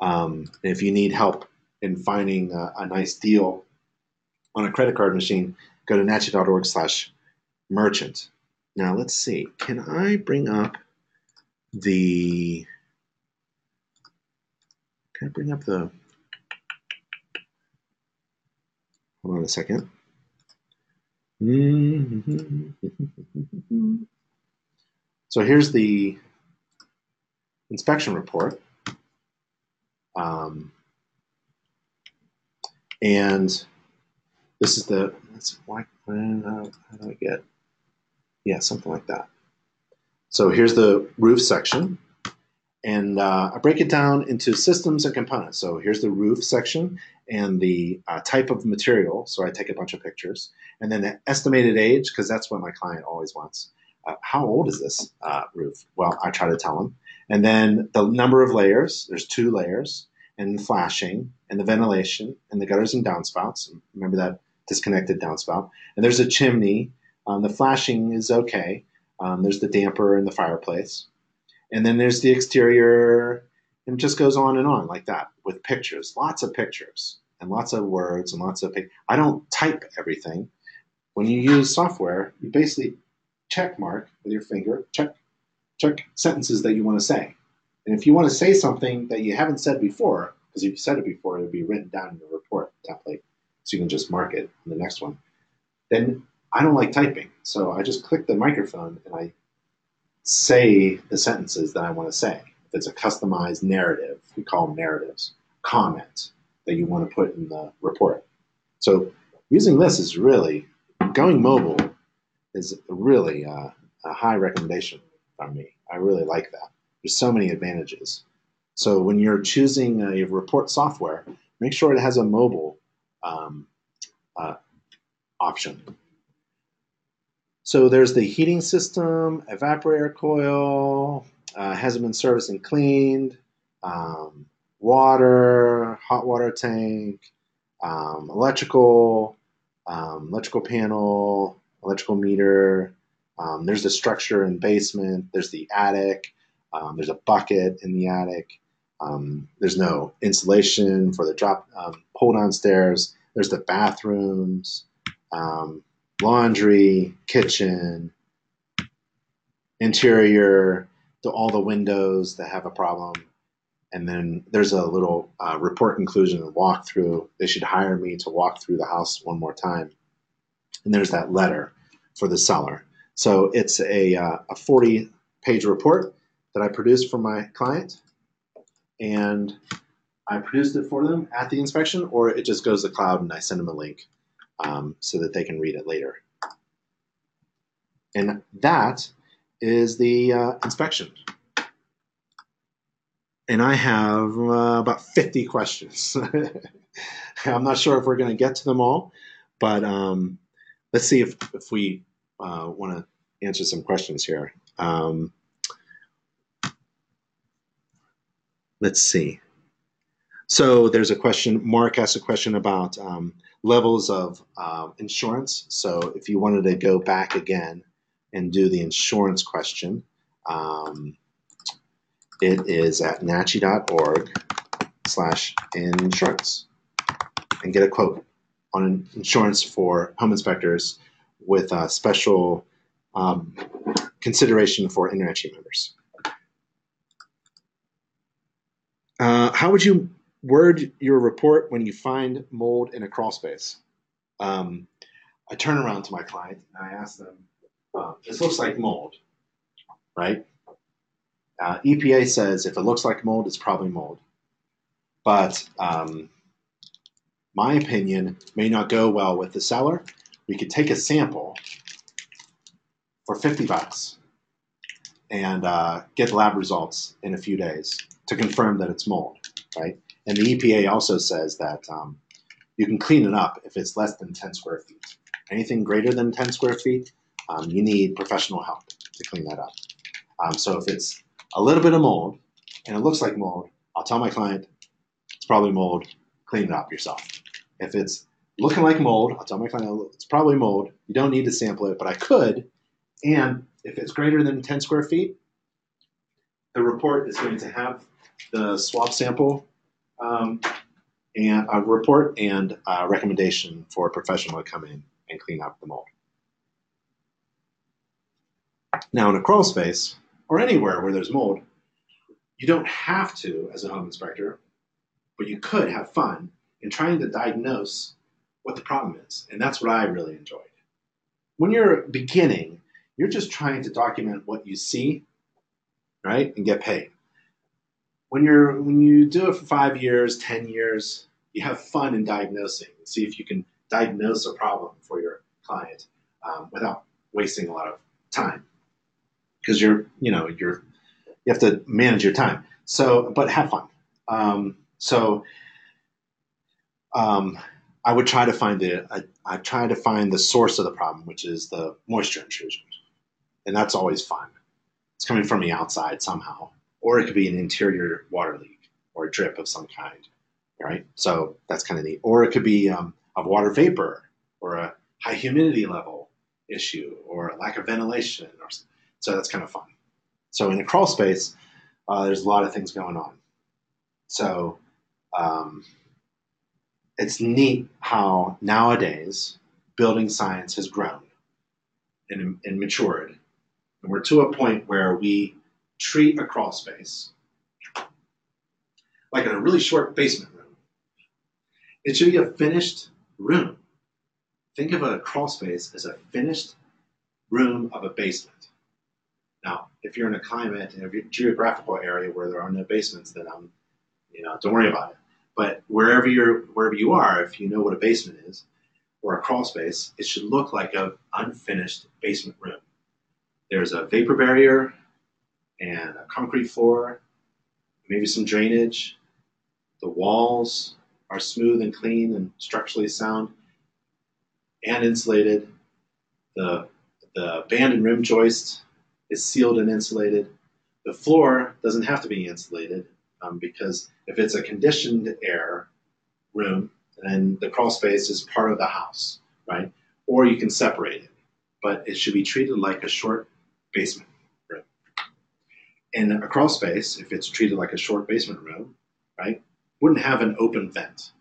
Speaker 1: Um, if you need help in finding a, a, nice deal on a credit card machine, go to nachi.org slash merchant. Now let's see, can I bring up the, can I bring up the, hold on a second. (laughs) So here's the inspection report. Um, and this is the, that's why, how do I get, yeah, something like that. So here's the roof section. And uh, I break it down into systems and components. So here's the roof section and the uh, type of material. So I take a bunch of pictures. And then the estimated age, because that's what my client always wants. Uh, how old is this uh, roof? Well, I try to tell them. And then the number of layers, there's two layers, and flashing, and the ventilation, and the gutters and downspouts. Remember that disconnected downspout. And there's a chimney. Um, the flashing is okay. Um, there's the damper in the fireplace. And then there's the exterior, and it just goes on and on like that with pictures, lots of pictures, and lots of words, and lots of. I don't type everything. When you use software, you basically check mark with your finger, check, check sentences that you want to say. And if you want to say something that you haven't said before, because if you said it before, it would be written down in the report template, so you can just mark it in the next one. Then I don't like typing, so I just click the microphone and I say the sentences that I want to say. If it's a customized narrative, we call them narratives, comment that you want to put in the report. So using this is really going mobile is really uh, a high recommendation from me. I really like that. There's so many advantages. So when you're choosing a report software, make sure it has a mobile um, uh, option. So there's the heating system, evaporator coil, uh, hasn't been serviced and cleaned, um, water, hot water tank, um, electrical, um, electrical panel, electrical meter. Um, there's the structure and basement. There's the attic. Um, there's a bucket in the attic. Um, there's no insulation for the drop pull down stairs. There's the bathrooms, um, laundry, kitchen, interior, all the windows that have a problem. And then there's a little uh, report conclusion and walkthrough. They should hire me to walk through the house one more time and there's that letter for the seller. So it's a, uh, a 40 page report that I produced for my client, and I produced it for them at the inspection, or it just goes to the cloud and I send them a link um, so that they can read it later. And that is the uh, inspection. And I have uh, about 50 questions. (laughs) I'm not sure if we're going to get to them all, but um, let's see if, if we uh, want to answer some questions here. Um, let's see. So there's a question, Mark asked a question about um, levels of uh, insurance. So if you wanted to go back again and do the insurance question, um, it is at nachi.org slash insurance and get a quote on insurance for home inspectors with a special um, consideration for InterNACHI members. Uh, how would you word your report when you find mold in a crawl space? Um, I turn around to my client and I ask them, uh, this looks like mold, right? Uh, EPA says if it looks like mold, it's probably mold. But um, my opinion may not go well with the seller. We could take a sample for 50 bucks and uh, get lab results in a few days to confirm that it's mold, right? And the EPA also says that um, you can clean it up if it's less than 10 square feet. Anything greater than 10 square feet, um, you need professional help to clean that up. Um, so if it's a little bit of mold and it looks like mold, I'll tell my client it's probably mold. Clean it up yourself. If it's looking like mold, I'll tell my client it's probably mold. You don't need to sample it, but I could. And if it's greater than 10 square feet, the report is going to have the swab sample um, and a report and a recommendation for a professional to come in and clean up the mold. Now, in a crawl space or anywhere where there's mold, you don't have to, as a home inspector, but you could have fun in trying to diagnose what the problem is. And that's what I really enjoyed. When you're beginning, you're just trying to document what you see, right, and get paid. When you're when you do it for five years, ten years, you have fun in diagnosing. See if you can diagnose a problem for your client um, without wasting a lot of time because you're you know you're you have to manage your time. So, but have fun. Um, so, um, I would try to find the I, I try to find the source of the problem, which is the moisture intrusion, and that's always fun. It's coming from the outside somehow, or it could be an interior water leak or a drip of some kind, right? So that's kind of neat. Or it could be um, a water vapor or a high humidity level issue or a lack of ventilation, or so that's kind of fun. So in a crawl space, uh, there's a lot of things going on. So um, it's neat how nowadays building science has grown and, and matured. And we're to a point where we treat a crawl space like a really short basement room. It should be a finished room. Think of a crawl space as a finished room of a basement. Now, if you're in a climate in a geographical area where there are no basements, then I'm, you know, don't worry about it. But wherever you're, wherever you are, if you know what a basement is or a crawl space, it should look like an unfinished basement room. There's a vapor barrier and a concrete floor, maybe some drainage. The walls are smooth and clean and structurally sound and insulated. The, the band and rim joist is sealed and insulated. The floor doesn't have to be insulated um, because if it's a conditioned air room, then the crawl space is part of the house, right? Or you can separate it, but it should be treated like a short basement. In a crawl space, if it's treated like a short basement room, right, wouldn't have an open vent.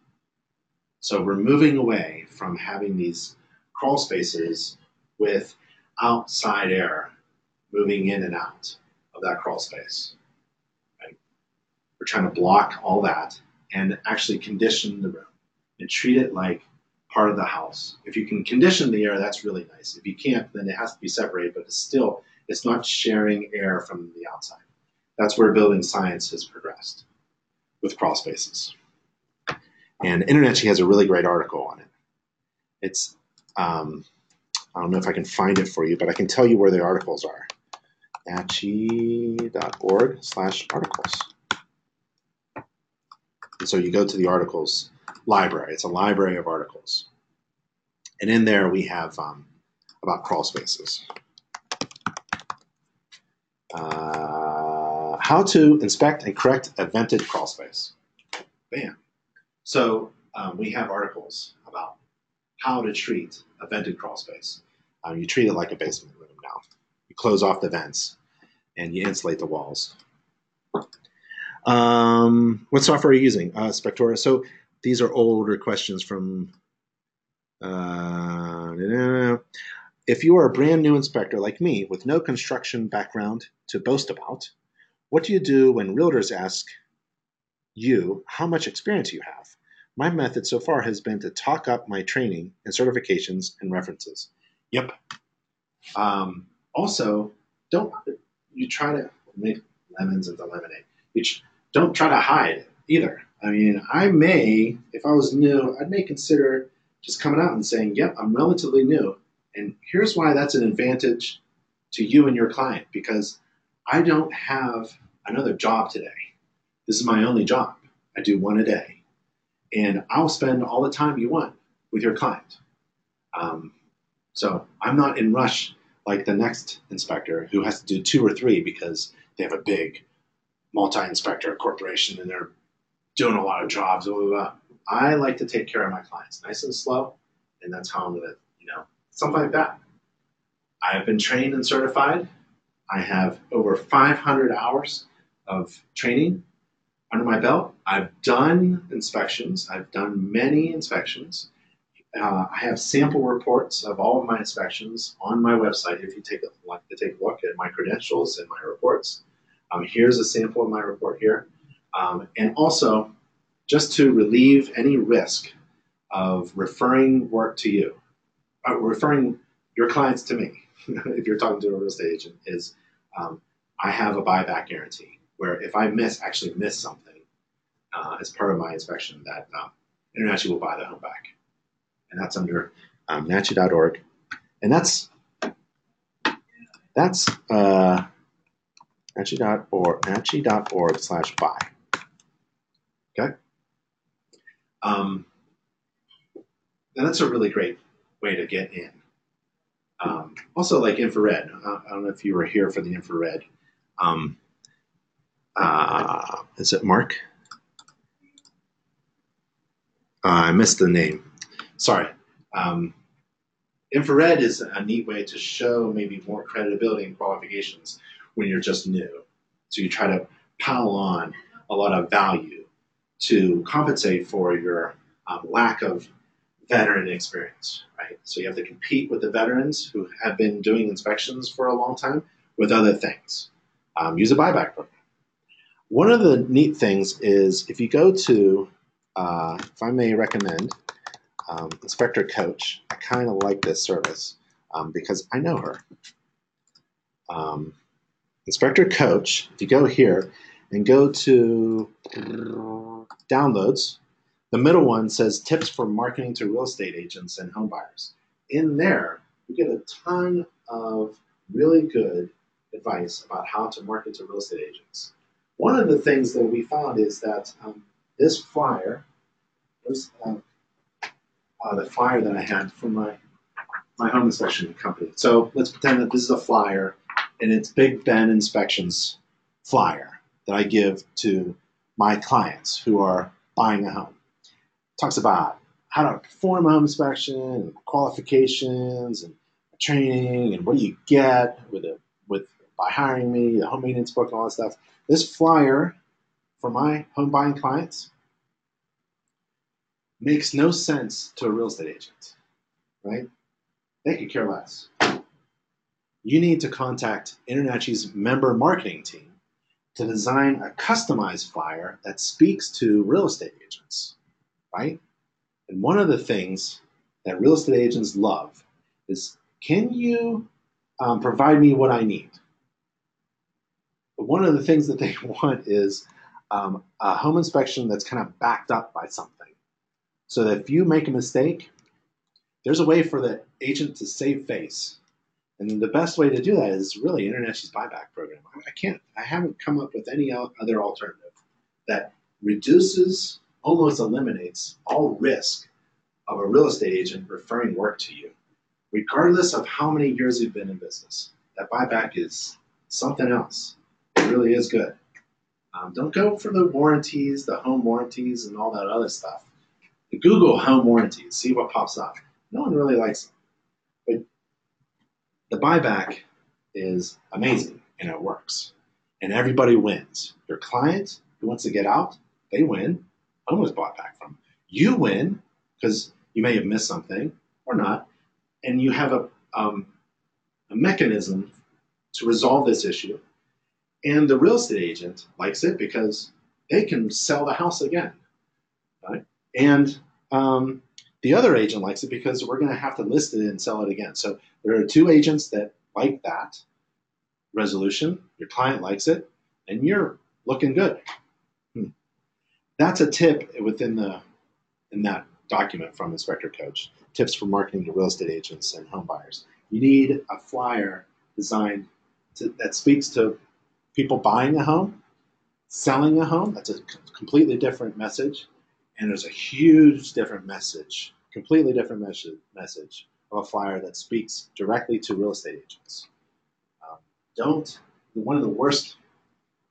Speaker 1: So we're moving away from having these crawl spaces with outside air moving in and out of that crawl space. Right? We're trying to block all that and actually condition the room and treat it like part of the house. If you can condition the air, that's really nice. If you can't, then it has to be separated, but it's still, it's not sharing air from the outside. That's where building science has progressed with crawl spaces. And InterNACHI has a really great article on it. It's, um, I don't know if I can find it for you, but I can tell you where the articles are nachi.org slash articles. And so you go to the articles library. It's a library of articles. And in there we have um, about crawl spaces. Uh, how to inspect and correct a vented crawl space. Bam. So um, we have articles about how to treat a vented crawl space. Um, you treat it like a basement room now. You close off the vents and you insulate the walls. Um, what software are you using? Uh, Spectora. So these are older questions from. Uh, if you are a brand new inspector like me with no construction background to boast about, what do you do when realtors ask you how much experience you have? My method so far has been to talk up my training and certifications and references. Yep. Um, also, don't you try to make lemons into lemonade. You don't try to hide either. I mean, I may, if I was new, I may consider just coming out and saying, "Yep, I'm relatively new," and here's why that's an advantage to you and your client because I don't have another job today. This is my only job. I do one a day, and I'll spend all the time you want with your client. Um, so I'm not in rush like the next inspector who has to do two or three because they have a big multi-inspector corporation and they're doing a lot of jobs. Blah, blah, blah. I like to take care of my clients nice and slow, and that's how I'm gonna, you know, something like that. I've been trained and certified. I have over 500 hours of training under my belt. I've done inspections. I've done many inspections. Uh, I have sample reports of all of my inspections on my website. If you take a, like to take a look at my credentials and my reports, um, here's a sample of my report here. Um, and also, just to relieve any risk of referring work to you, referring your clients to me, (laughs) if you're talking to a real estate agent, is um, I have a buyback guarantee where if I miss actually miss something uh, as part of my inspection, that um, InterNACHI will buy the home back, and that's under um, NACHI.org, and that's that's uh, NACHI.org NACHI.org slash buy. Okay. Um, and that's a really great way to get in. Um, also, like infrared. I don't know if you were here for the infrared. Um, uh, is it Mark? Uh, I missed the name. Sorry. Um, infrared is a neat way to show maybe more credibility and qualifications when you're just new. So you try to pile on a lot of value to compensate for your um, lack of veteran experience, right? So you have to compete with the veterans who have been doing inspections for a long time with other things. Um, use a buyback program. One of the neat things is if you go to, uh, if I may recommend, um, Inspector Coach, I kind of like this service um, because I know her. Um, Inspector Coach, if you go here and go to downloads, the middle one says tips for marketing to real estate agents and homebuyers. In there, you get a ton of really good advice about how to market to real estate agents. One of the things that we found is that um, this flyer, uh, uh, the flyer that I had from my my home inspection company. So let's pretend that this is a flyer, and it's Big Ben Inspections flyer that I give to my clients who are buying a home talks about how to perform a home inspection and qualifications and training and what do you get with it with by hiring me, the home maintenance book and all that stuff. This flyer for my home buying clients makes no sense to a real estate agent, right? They could care less. You need to contact InterNACHI's member marketing team to design a customized flyer that speaks to real estate agents right? And one of the things that real estate agents love is can you um, provide me what I need? But one of the things that they (laughs) want is um, a home inspection that's kind of backed up by something. So that if you make a mistake, there's a way for the agent to save face. And the best way to do that is really InterNACHI's buyback program. I can't, I haven't come up with any other alternative that reduces almost eliminates all risk of a real estate agent referring work to you, regardless of how many years you've been in business. That buyback is something else. It really is good. Um, don't go for the warranties, the home warranties, and all that other stuff. Google home warranties, see what pops up. No one really likes them. But the buyback is amazing and it works. And everybody wins. Your client who wants to get out, they win was bought back from. You win because you may have missed something or not, and you have a, um, a mechanism to resolve this issue. And the real estate agent likes it because they can sell the house again, right? And um, the other agent likes it because we're going to have to list it and sell it again. So there are two agents that like that resolution. Your client likes it, and you're looking good that's a tip within the in that document from Inspector Coach. Tips for marketing to real estate agents and home buyers. You need a flyer designed to, that speaks to people buying a home, selling a home. That's a completely different message, and there's a huge different message, completely different message, message of a flyer that speaks directly to real estate agents. Um, don't, one of the worst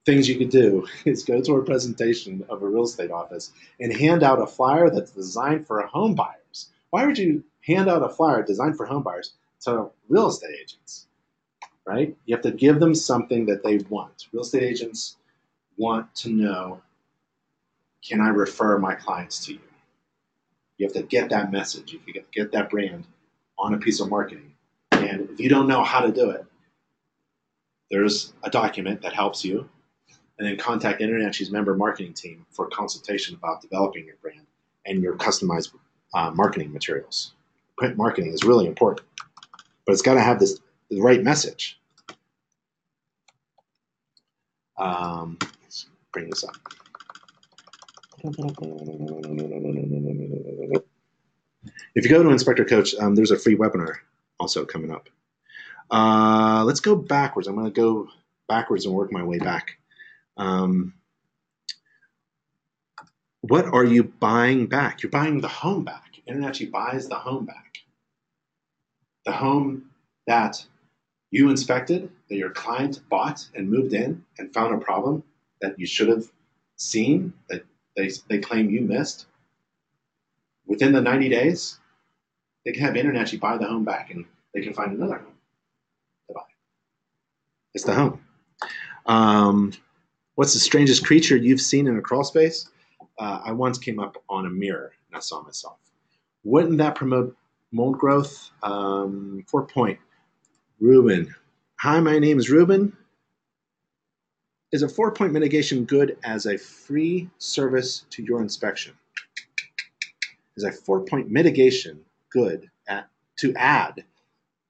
Speaker 1: things you could do (laughs) is go to a presentation of a real estate office and hand out a flyer that's designed for home buyers. Why would you hand out a flyer designed for home buyers to real estate agents? Right? You have to give them something that they want. Real estate agents want to know can I refer my clients to you? You have to get that message. You have to get that brand on a piece of marketing. And if you don't know how to do it, there's a document that helps you and then contact InterNACHI's member marketing team for consultation about developing your brand and your customized uh, marketing materials. Print marketing is really important, but it's got to have this the right message. Um, let's bring this up. If you go to Inspector Coach, um, there's a free webinar also coming up. Uh, let's go backwards. I'm going to go backwards and work my way back. Um, what are you buying back? You're buying the home back. InterNACHI buys the home back. The home that you inspected, that your client bought and moved in and found a problem that you should have seen, that they, they claim you missed. Within the 90 days, they can have InterNACHI buy the home back and they can find another home to buy. It's the home. Um, What's the strangest creature you've seen in a crawl space? Uh, I once came up on a mirror and I saw myself. Wouldn't that promote mold growth? Um, four point. Ruben. Hi, my name is Ruben. Is a four point mitigation good as a free service to your inspection? Is a four point mitigation good at, to add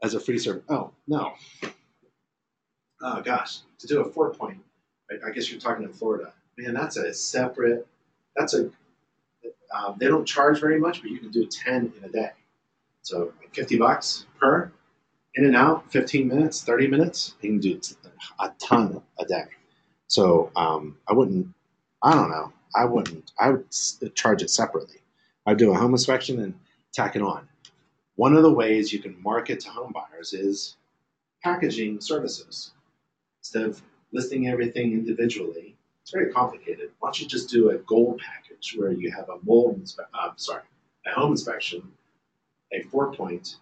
Speaker 1: as a free service? Oh, no. Oh, gosh. To do a four point I, guess you're talking in Florida. Man, that's a separate. That's a. Um, they don't charge very much, but you can do ten in a day. So fifty bucks per in and out, fifteen minutes, thirty minutes. You can do a ton a day. So um, I wouldn't. I don't know. I wouldn't. I would charge it separately. I'd do a home inspection and tack it on. One of the ways you can market to home buyers is packaging services. Instead of listing everything individually, it's very complicated. Why don't you just do a gold package where you have a mold, inspe- uh, sorry, a home inspection, a four point,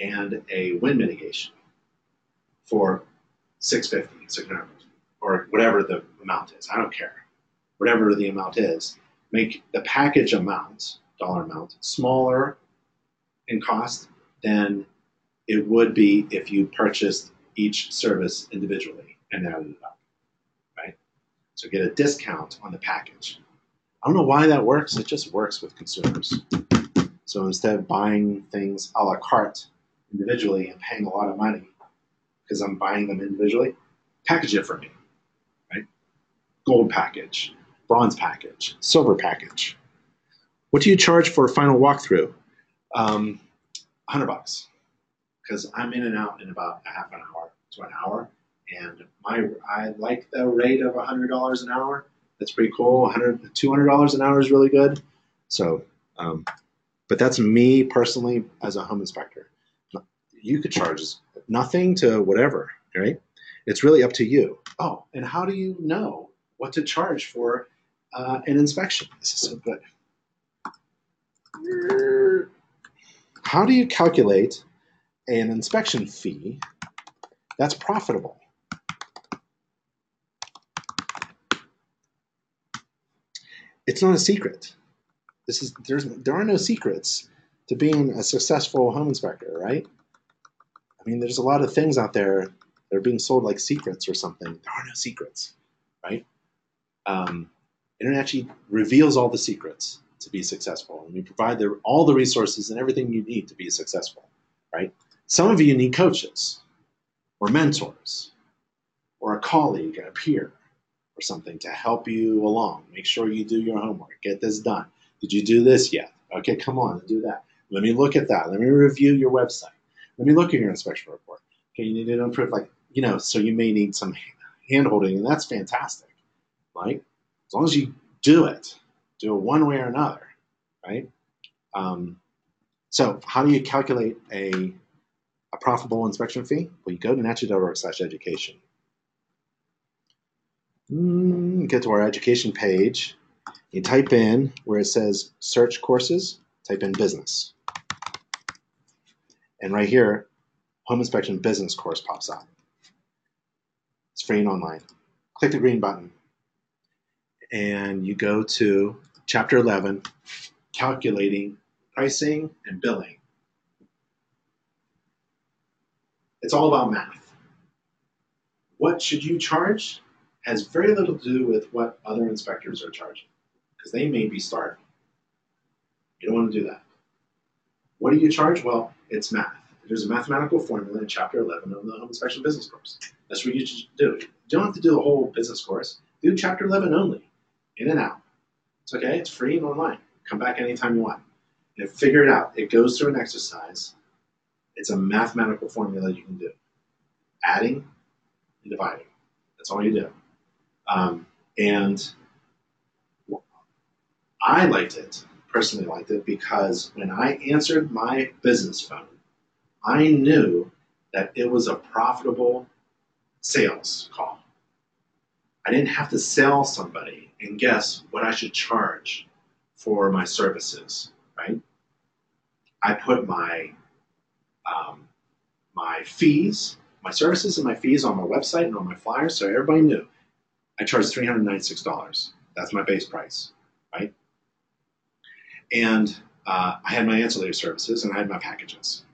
Speaker 1: and a wind mitigation for 650, 600, or whatever the amount is. I don't care. Whatever the amount is, make the package amount, dollar amount, smaller in cost than it would be if you purchased each service individually and added it up, right? So get a discount on the package. I don't know why that works. It just works with consumers. So instead of buying things a la carte individually and paying a lot of money because I'm buying them individually, package it for me, right? Gold package, bronze package, silver package. What do you charge for a final walkthrough? Um, 100 bucks because I'm in and out in about a half an hour to an hour and my I like the rate of $100 an hour. That's pretty cool. 100 $200 an hour is really good. So, um, but that's me personally as a home inspector. You could charge nothing to whatever, right? It's really up to you. Oh, and how do you know what to charge for uh, an inspection? This is so good. How do you calculate an inspection fee that's profitable? It's not a secret. This is there's there are no secrets to being a successful home inspector, right? I mean, there's a lot of things out there that are being sold like secrets or something. There are no secrets, right? Um, actually reveals all the secrets to be successful, and we provide the, all the resources and everything you need to be successful, right? Some of you need coaches, or mentors, or a colleague and a peer, or something to help you along. Make sure you do your homework. Get this done. Did you do this yet? Okay, come on, do that. Let me look at that. Let me review your website. Let me look at your inspection report. Okay, you need to improve, like, you know, so you may need some hand holding, and that's fantastic, right? As long as you do it, do it one way or another, right? Um, So how do you calculate a, a profitable inspection fee? Well, you go to nachi.org slash education. Mm, get to our education page. You type in where it says search courses, type in business. And right here, home inspection business course pops up. It's free and online. Click the green button and you go to chapter 11, calculating pricing and billing. It's all about math. What should you charge has very little to do with what other inspectors are charging because they may be starving. You don't want to do that. What do you charge? Well, it's math. There's a mathematical formula in chapter 11 of the home inspection business course. That's what you should do. You don't have to do the whole business course. Do chapter 11 only, in and out. It's okay. It's free and online. Come back anytime you want. And figure it out. It goes through an exercise. It's a mathematical formula you can do. Adding and dividing. That's all you do. Um, and I liked it, personally liked it, because when I answered my business phone, I knew that it was a profitable sales call. I didn't have to sell somebody and guess what I should charge for my services, right? I put my um, my fees, my services and my fees on my website and on my flyers, so everybody knew. I charge three hundred ninety-six dollars. That's my base price, right? And uh, I had my ancillary services and I had my packages.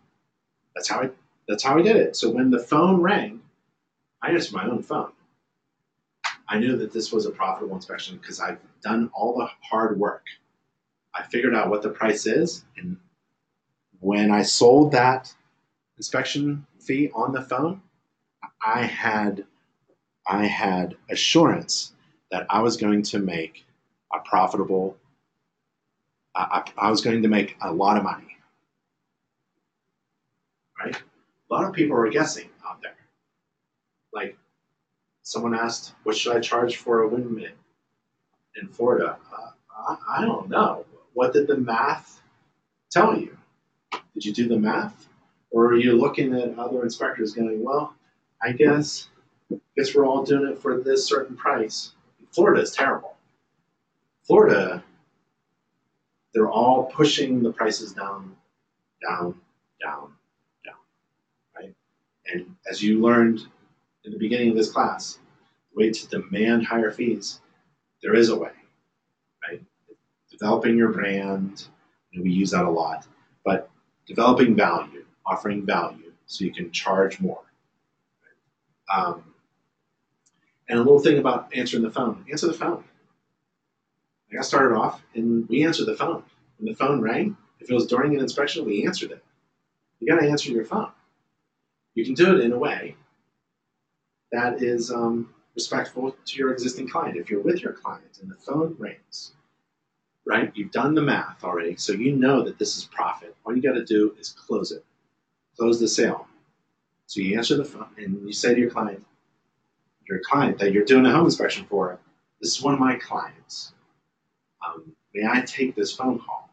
Speaker 1: That's how I that's how I did it. So when the phone rang, I answered my own phone. I knew that this was a profitable inspection because I've done all the hard work. I figured out what the price is, and when I sold that inspection fee on the phone, I had I had assurance that I was going to make a profitable. I, I was going to make a lot of money right? A lot of people are guessing out there. Like someone asked, what should I charge for a windmill in Florida? Uh, I, I don't know. What did the math tell you? Did you do the math? Or are you looking at other inspectors going, well, I guess, guess we're all doing it for this certain price. Florida is terrible. Florida, they're all pushing the prices down, down, down, down, right? and as you learned in the beginning of this class, the way to demand higher fees, there is a way, right? Developing your brand, and we use that a lot, but developing value, offering value so you can charge more. Um, and a little thing about answering the phone answer the phone. I got started off and we answered the phone. When the phone rang, if it was during an inspection, we answered it. You got to answer your phone. You can do it in a way that is um, respectful to your existing client. If you're with your client and the phone rings, right, you've done the math already, so you know that this is profit. All you got to do is close it, close the sale. So you answer the phone and you say to your client, your client that you're doing a home inspection for, this is one of my clients. Um, may I take this phone call?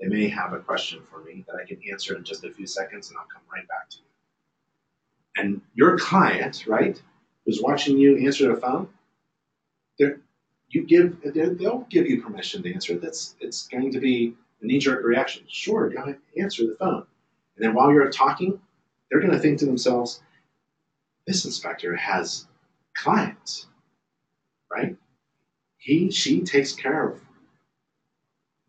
Speaker 1: They may have a question for me that I can answer in just a few seconds and I'll come right back to you and your client, right, who's watching you answer the phone, you give they'll give you permission to answer. That's it's going to be a knee-jerk reaction. Sure, go answer the phone. And then while you're talking, they're going to think to themselves, "This inspector has clients, right? He she takes care of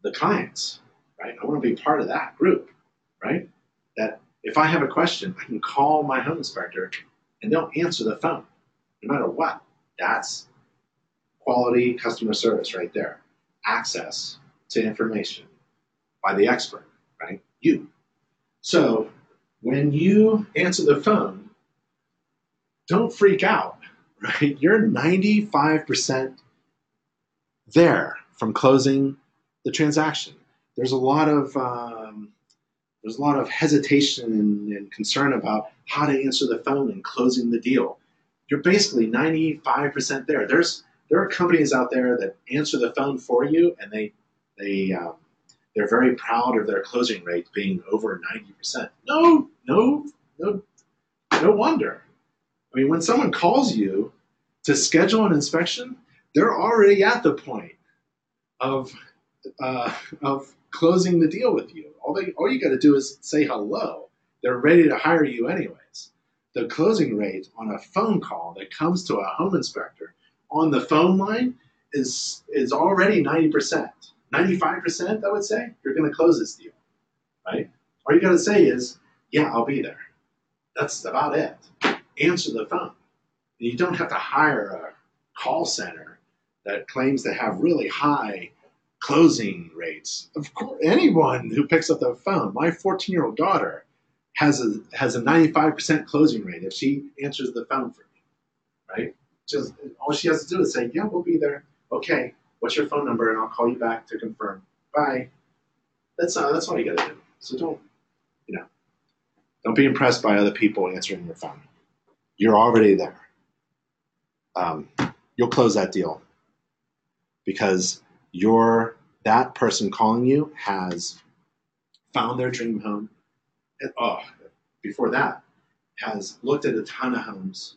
Speaker 1: the clients, right? I want to be part of that group, right? That if I have a question, I can call my home inspector and they'll answer the phone no matter what. That's quality customer service right there. Access to information by the expert, right? You. So when you answer the phone, don't freak out, right? You're 95% there from closing the transaction. There's a lot of um, there's a lot of hesitation and, and concern about how to answer the phone and closing the deal. You're basically 95% there. There's there are companies out there that answer the phone for you and they they um, they're very proud of their closing rate being over 90%. No, no, no, no wonder. I mean, when someone calls you to schedule an inspection, they're already at the point of uh, of closing the deal with you. All they all you got to do is say hello. They're ready to hire you anyways. The closing rate on a phone call that comes to a home inspector on the phone line is is already 90%. 95%, I would say, you're going to close this deal, right? All you got to say is, yeah, I'll be there. That's about it. Answer the phone. You don't have to hire a call center that claims to have really high closing rates. Of course, anyone who picks up the phone, my 14 year old daughter has a has a 95% closing rate if she answers the phone for me, right? Just all she has to do is say, "Yeah, we'll be there." Okay, what's your phone number, and I'll call you back to confirm. Bye. That's uh, that's all you got to do. So don't, you know, don't be impressed by other people answering your phone. You're already there. Um, you'll close that deal because your that person calling you has found their dream home. And, oh, before that, has looked at a ton of homes,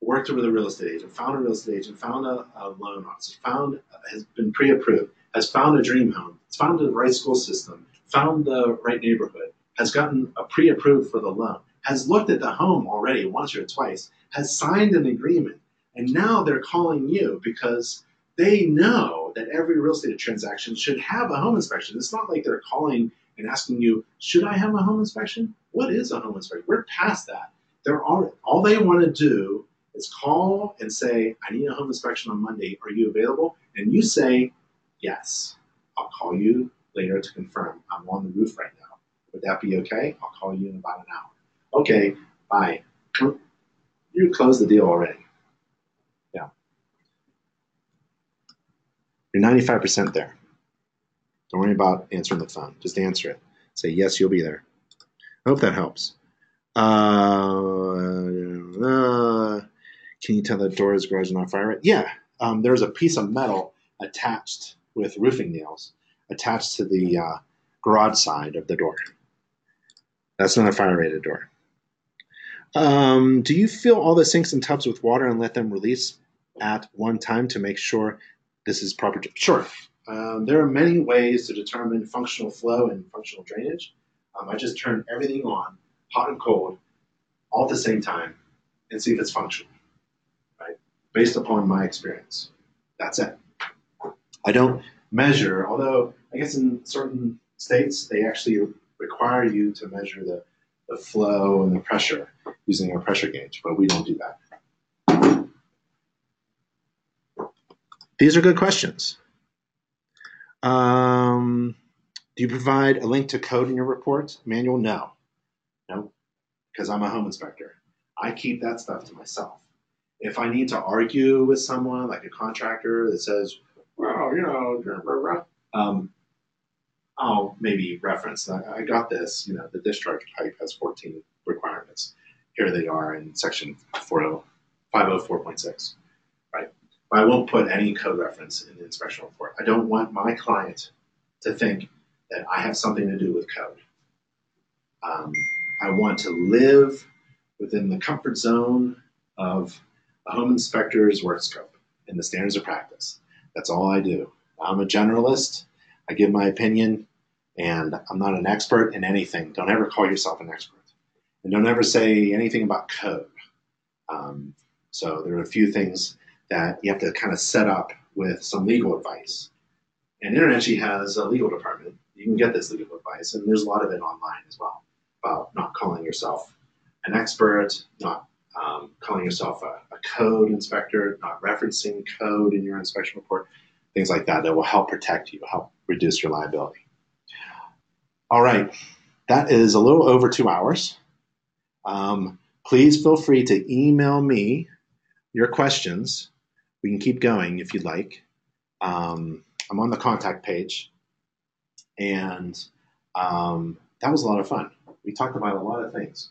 Speaker 1: worked with a real estate agent, found a real estate agent, found a, a loan officer, found has been pre-approved, has found a dream home, has found the right school system, found the right neighborhood, has gotten a pre-approved for the loan, has looked at the home already once or twice, has signed an agreement, and now they're calling you because they know that every real estate transaction should have a home inspection. It's not like they're calling and asking you, should I have a home inspection? What is a home inspection? We're past that. They're all, all they want to do is call and say, I need a home inspection on Monday. Are you available? And you say, yes. I'll call you later to confirm. I'm on the roof right now. Would that be okay? I'll call you in about an hour. Okay, bye. You closed the deal already. Yeah. You're 95% there. Don't worry about answering the phone. Just answer it. Say, yes, you'll be there. I hope that helps. Uh, uh, can you tell the doors garage is not fire Yeah. Um, there's a piece of metal attached with roofing nails attached to the uh, garage side of the door. That's not a fire rated door. Um, do you fill all the sinks and tubs with water and let them release at one time to make sure this is proper. Sure. Um, there are many ways to determine functional flow and functional drainage. Um, I just turn everything on, hot and cold, all at the same time, and see if it's functional, right? Based upon my experience. That's it. I don't measure, although I guess in certain states they actually require you to measure the, the flow and the pressure using a pressure gauge, but we don't do that. These are good questions. Um, do you provide a link to code in your report? Manual? No. No, because I'm a home inspector. I keep that stuff to myself. If I need to argue with someone, like a contractor that says, well, you know, um, I'll maybe reference, I, I got this, you know, the discharge pipe has 14 requirements. Here they are in section 40, 504.6. I won't put any code reference in the inspection report. I don't want my client to think that I have something to do with code. Um, I want to live within the comfort zone of a home inspector's work scope and the standards of practice. That's all I do. I'm a generalist. I give my opinion, and I'm not an expert in anything. Don't ever call yourself an expert. And don't ever say anything about code. Um, so there are a few things that you have to kind of set up with some legal advice. And InterNACHI has a legal department. You can get this legal advice, and there's a lot of it online as well about not calling yourself an expert, not um, calling yourself a, a, code inspector, not referencing code in your inspection report, things like that that will help protect you, help reduce your liability. All right, that is a little over two hours. Um, please feel free to email me your questions we can keep going if you'd like. Um, I'm on the contact page, and um, that was a lot of fun. We talked about a lot of things.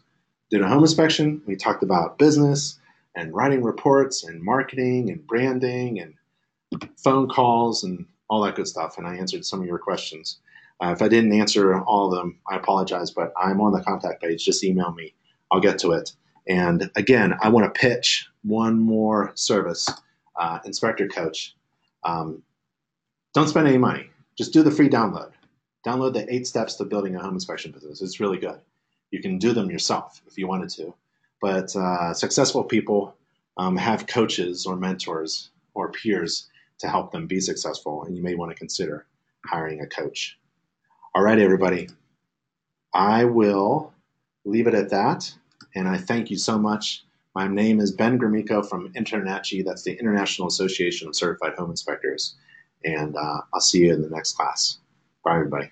Speaker 1: Did a home inspection. We talked about business and writing reports and marketing and branding and phone calls and all that good stuff. And I answered some of your questions. Uh, if I didn't answer all of them, I apologize, but I'm on the contact page. Just email me. I'll get to it. And again, I want to pitch one more service, uh, Inspector Coach. Um, don't spend any money. Just do the free download. Download the eight steps to building a home inspection business. It's really good. You can do them yourself if you wanted to. But uh, successful people um, have coaches or mentors or peers to help them be successful, and you may want to consider hiring a coach. All right, everybody. I will leave it at that, and I thank you so much. My name is Ben Gromicko from InterNACHI, that's the International Association of Certified Home Inspectors, and uh, I'll see you in the next class. Bye, everybody.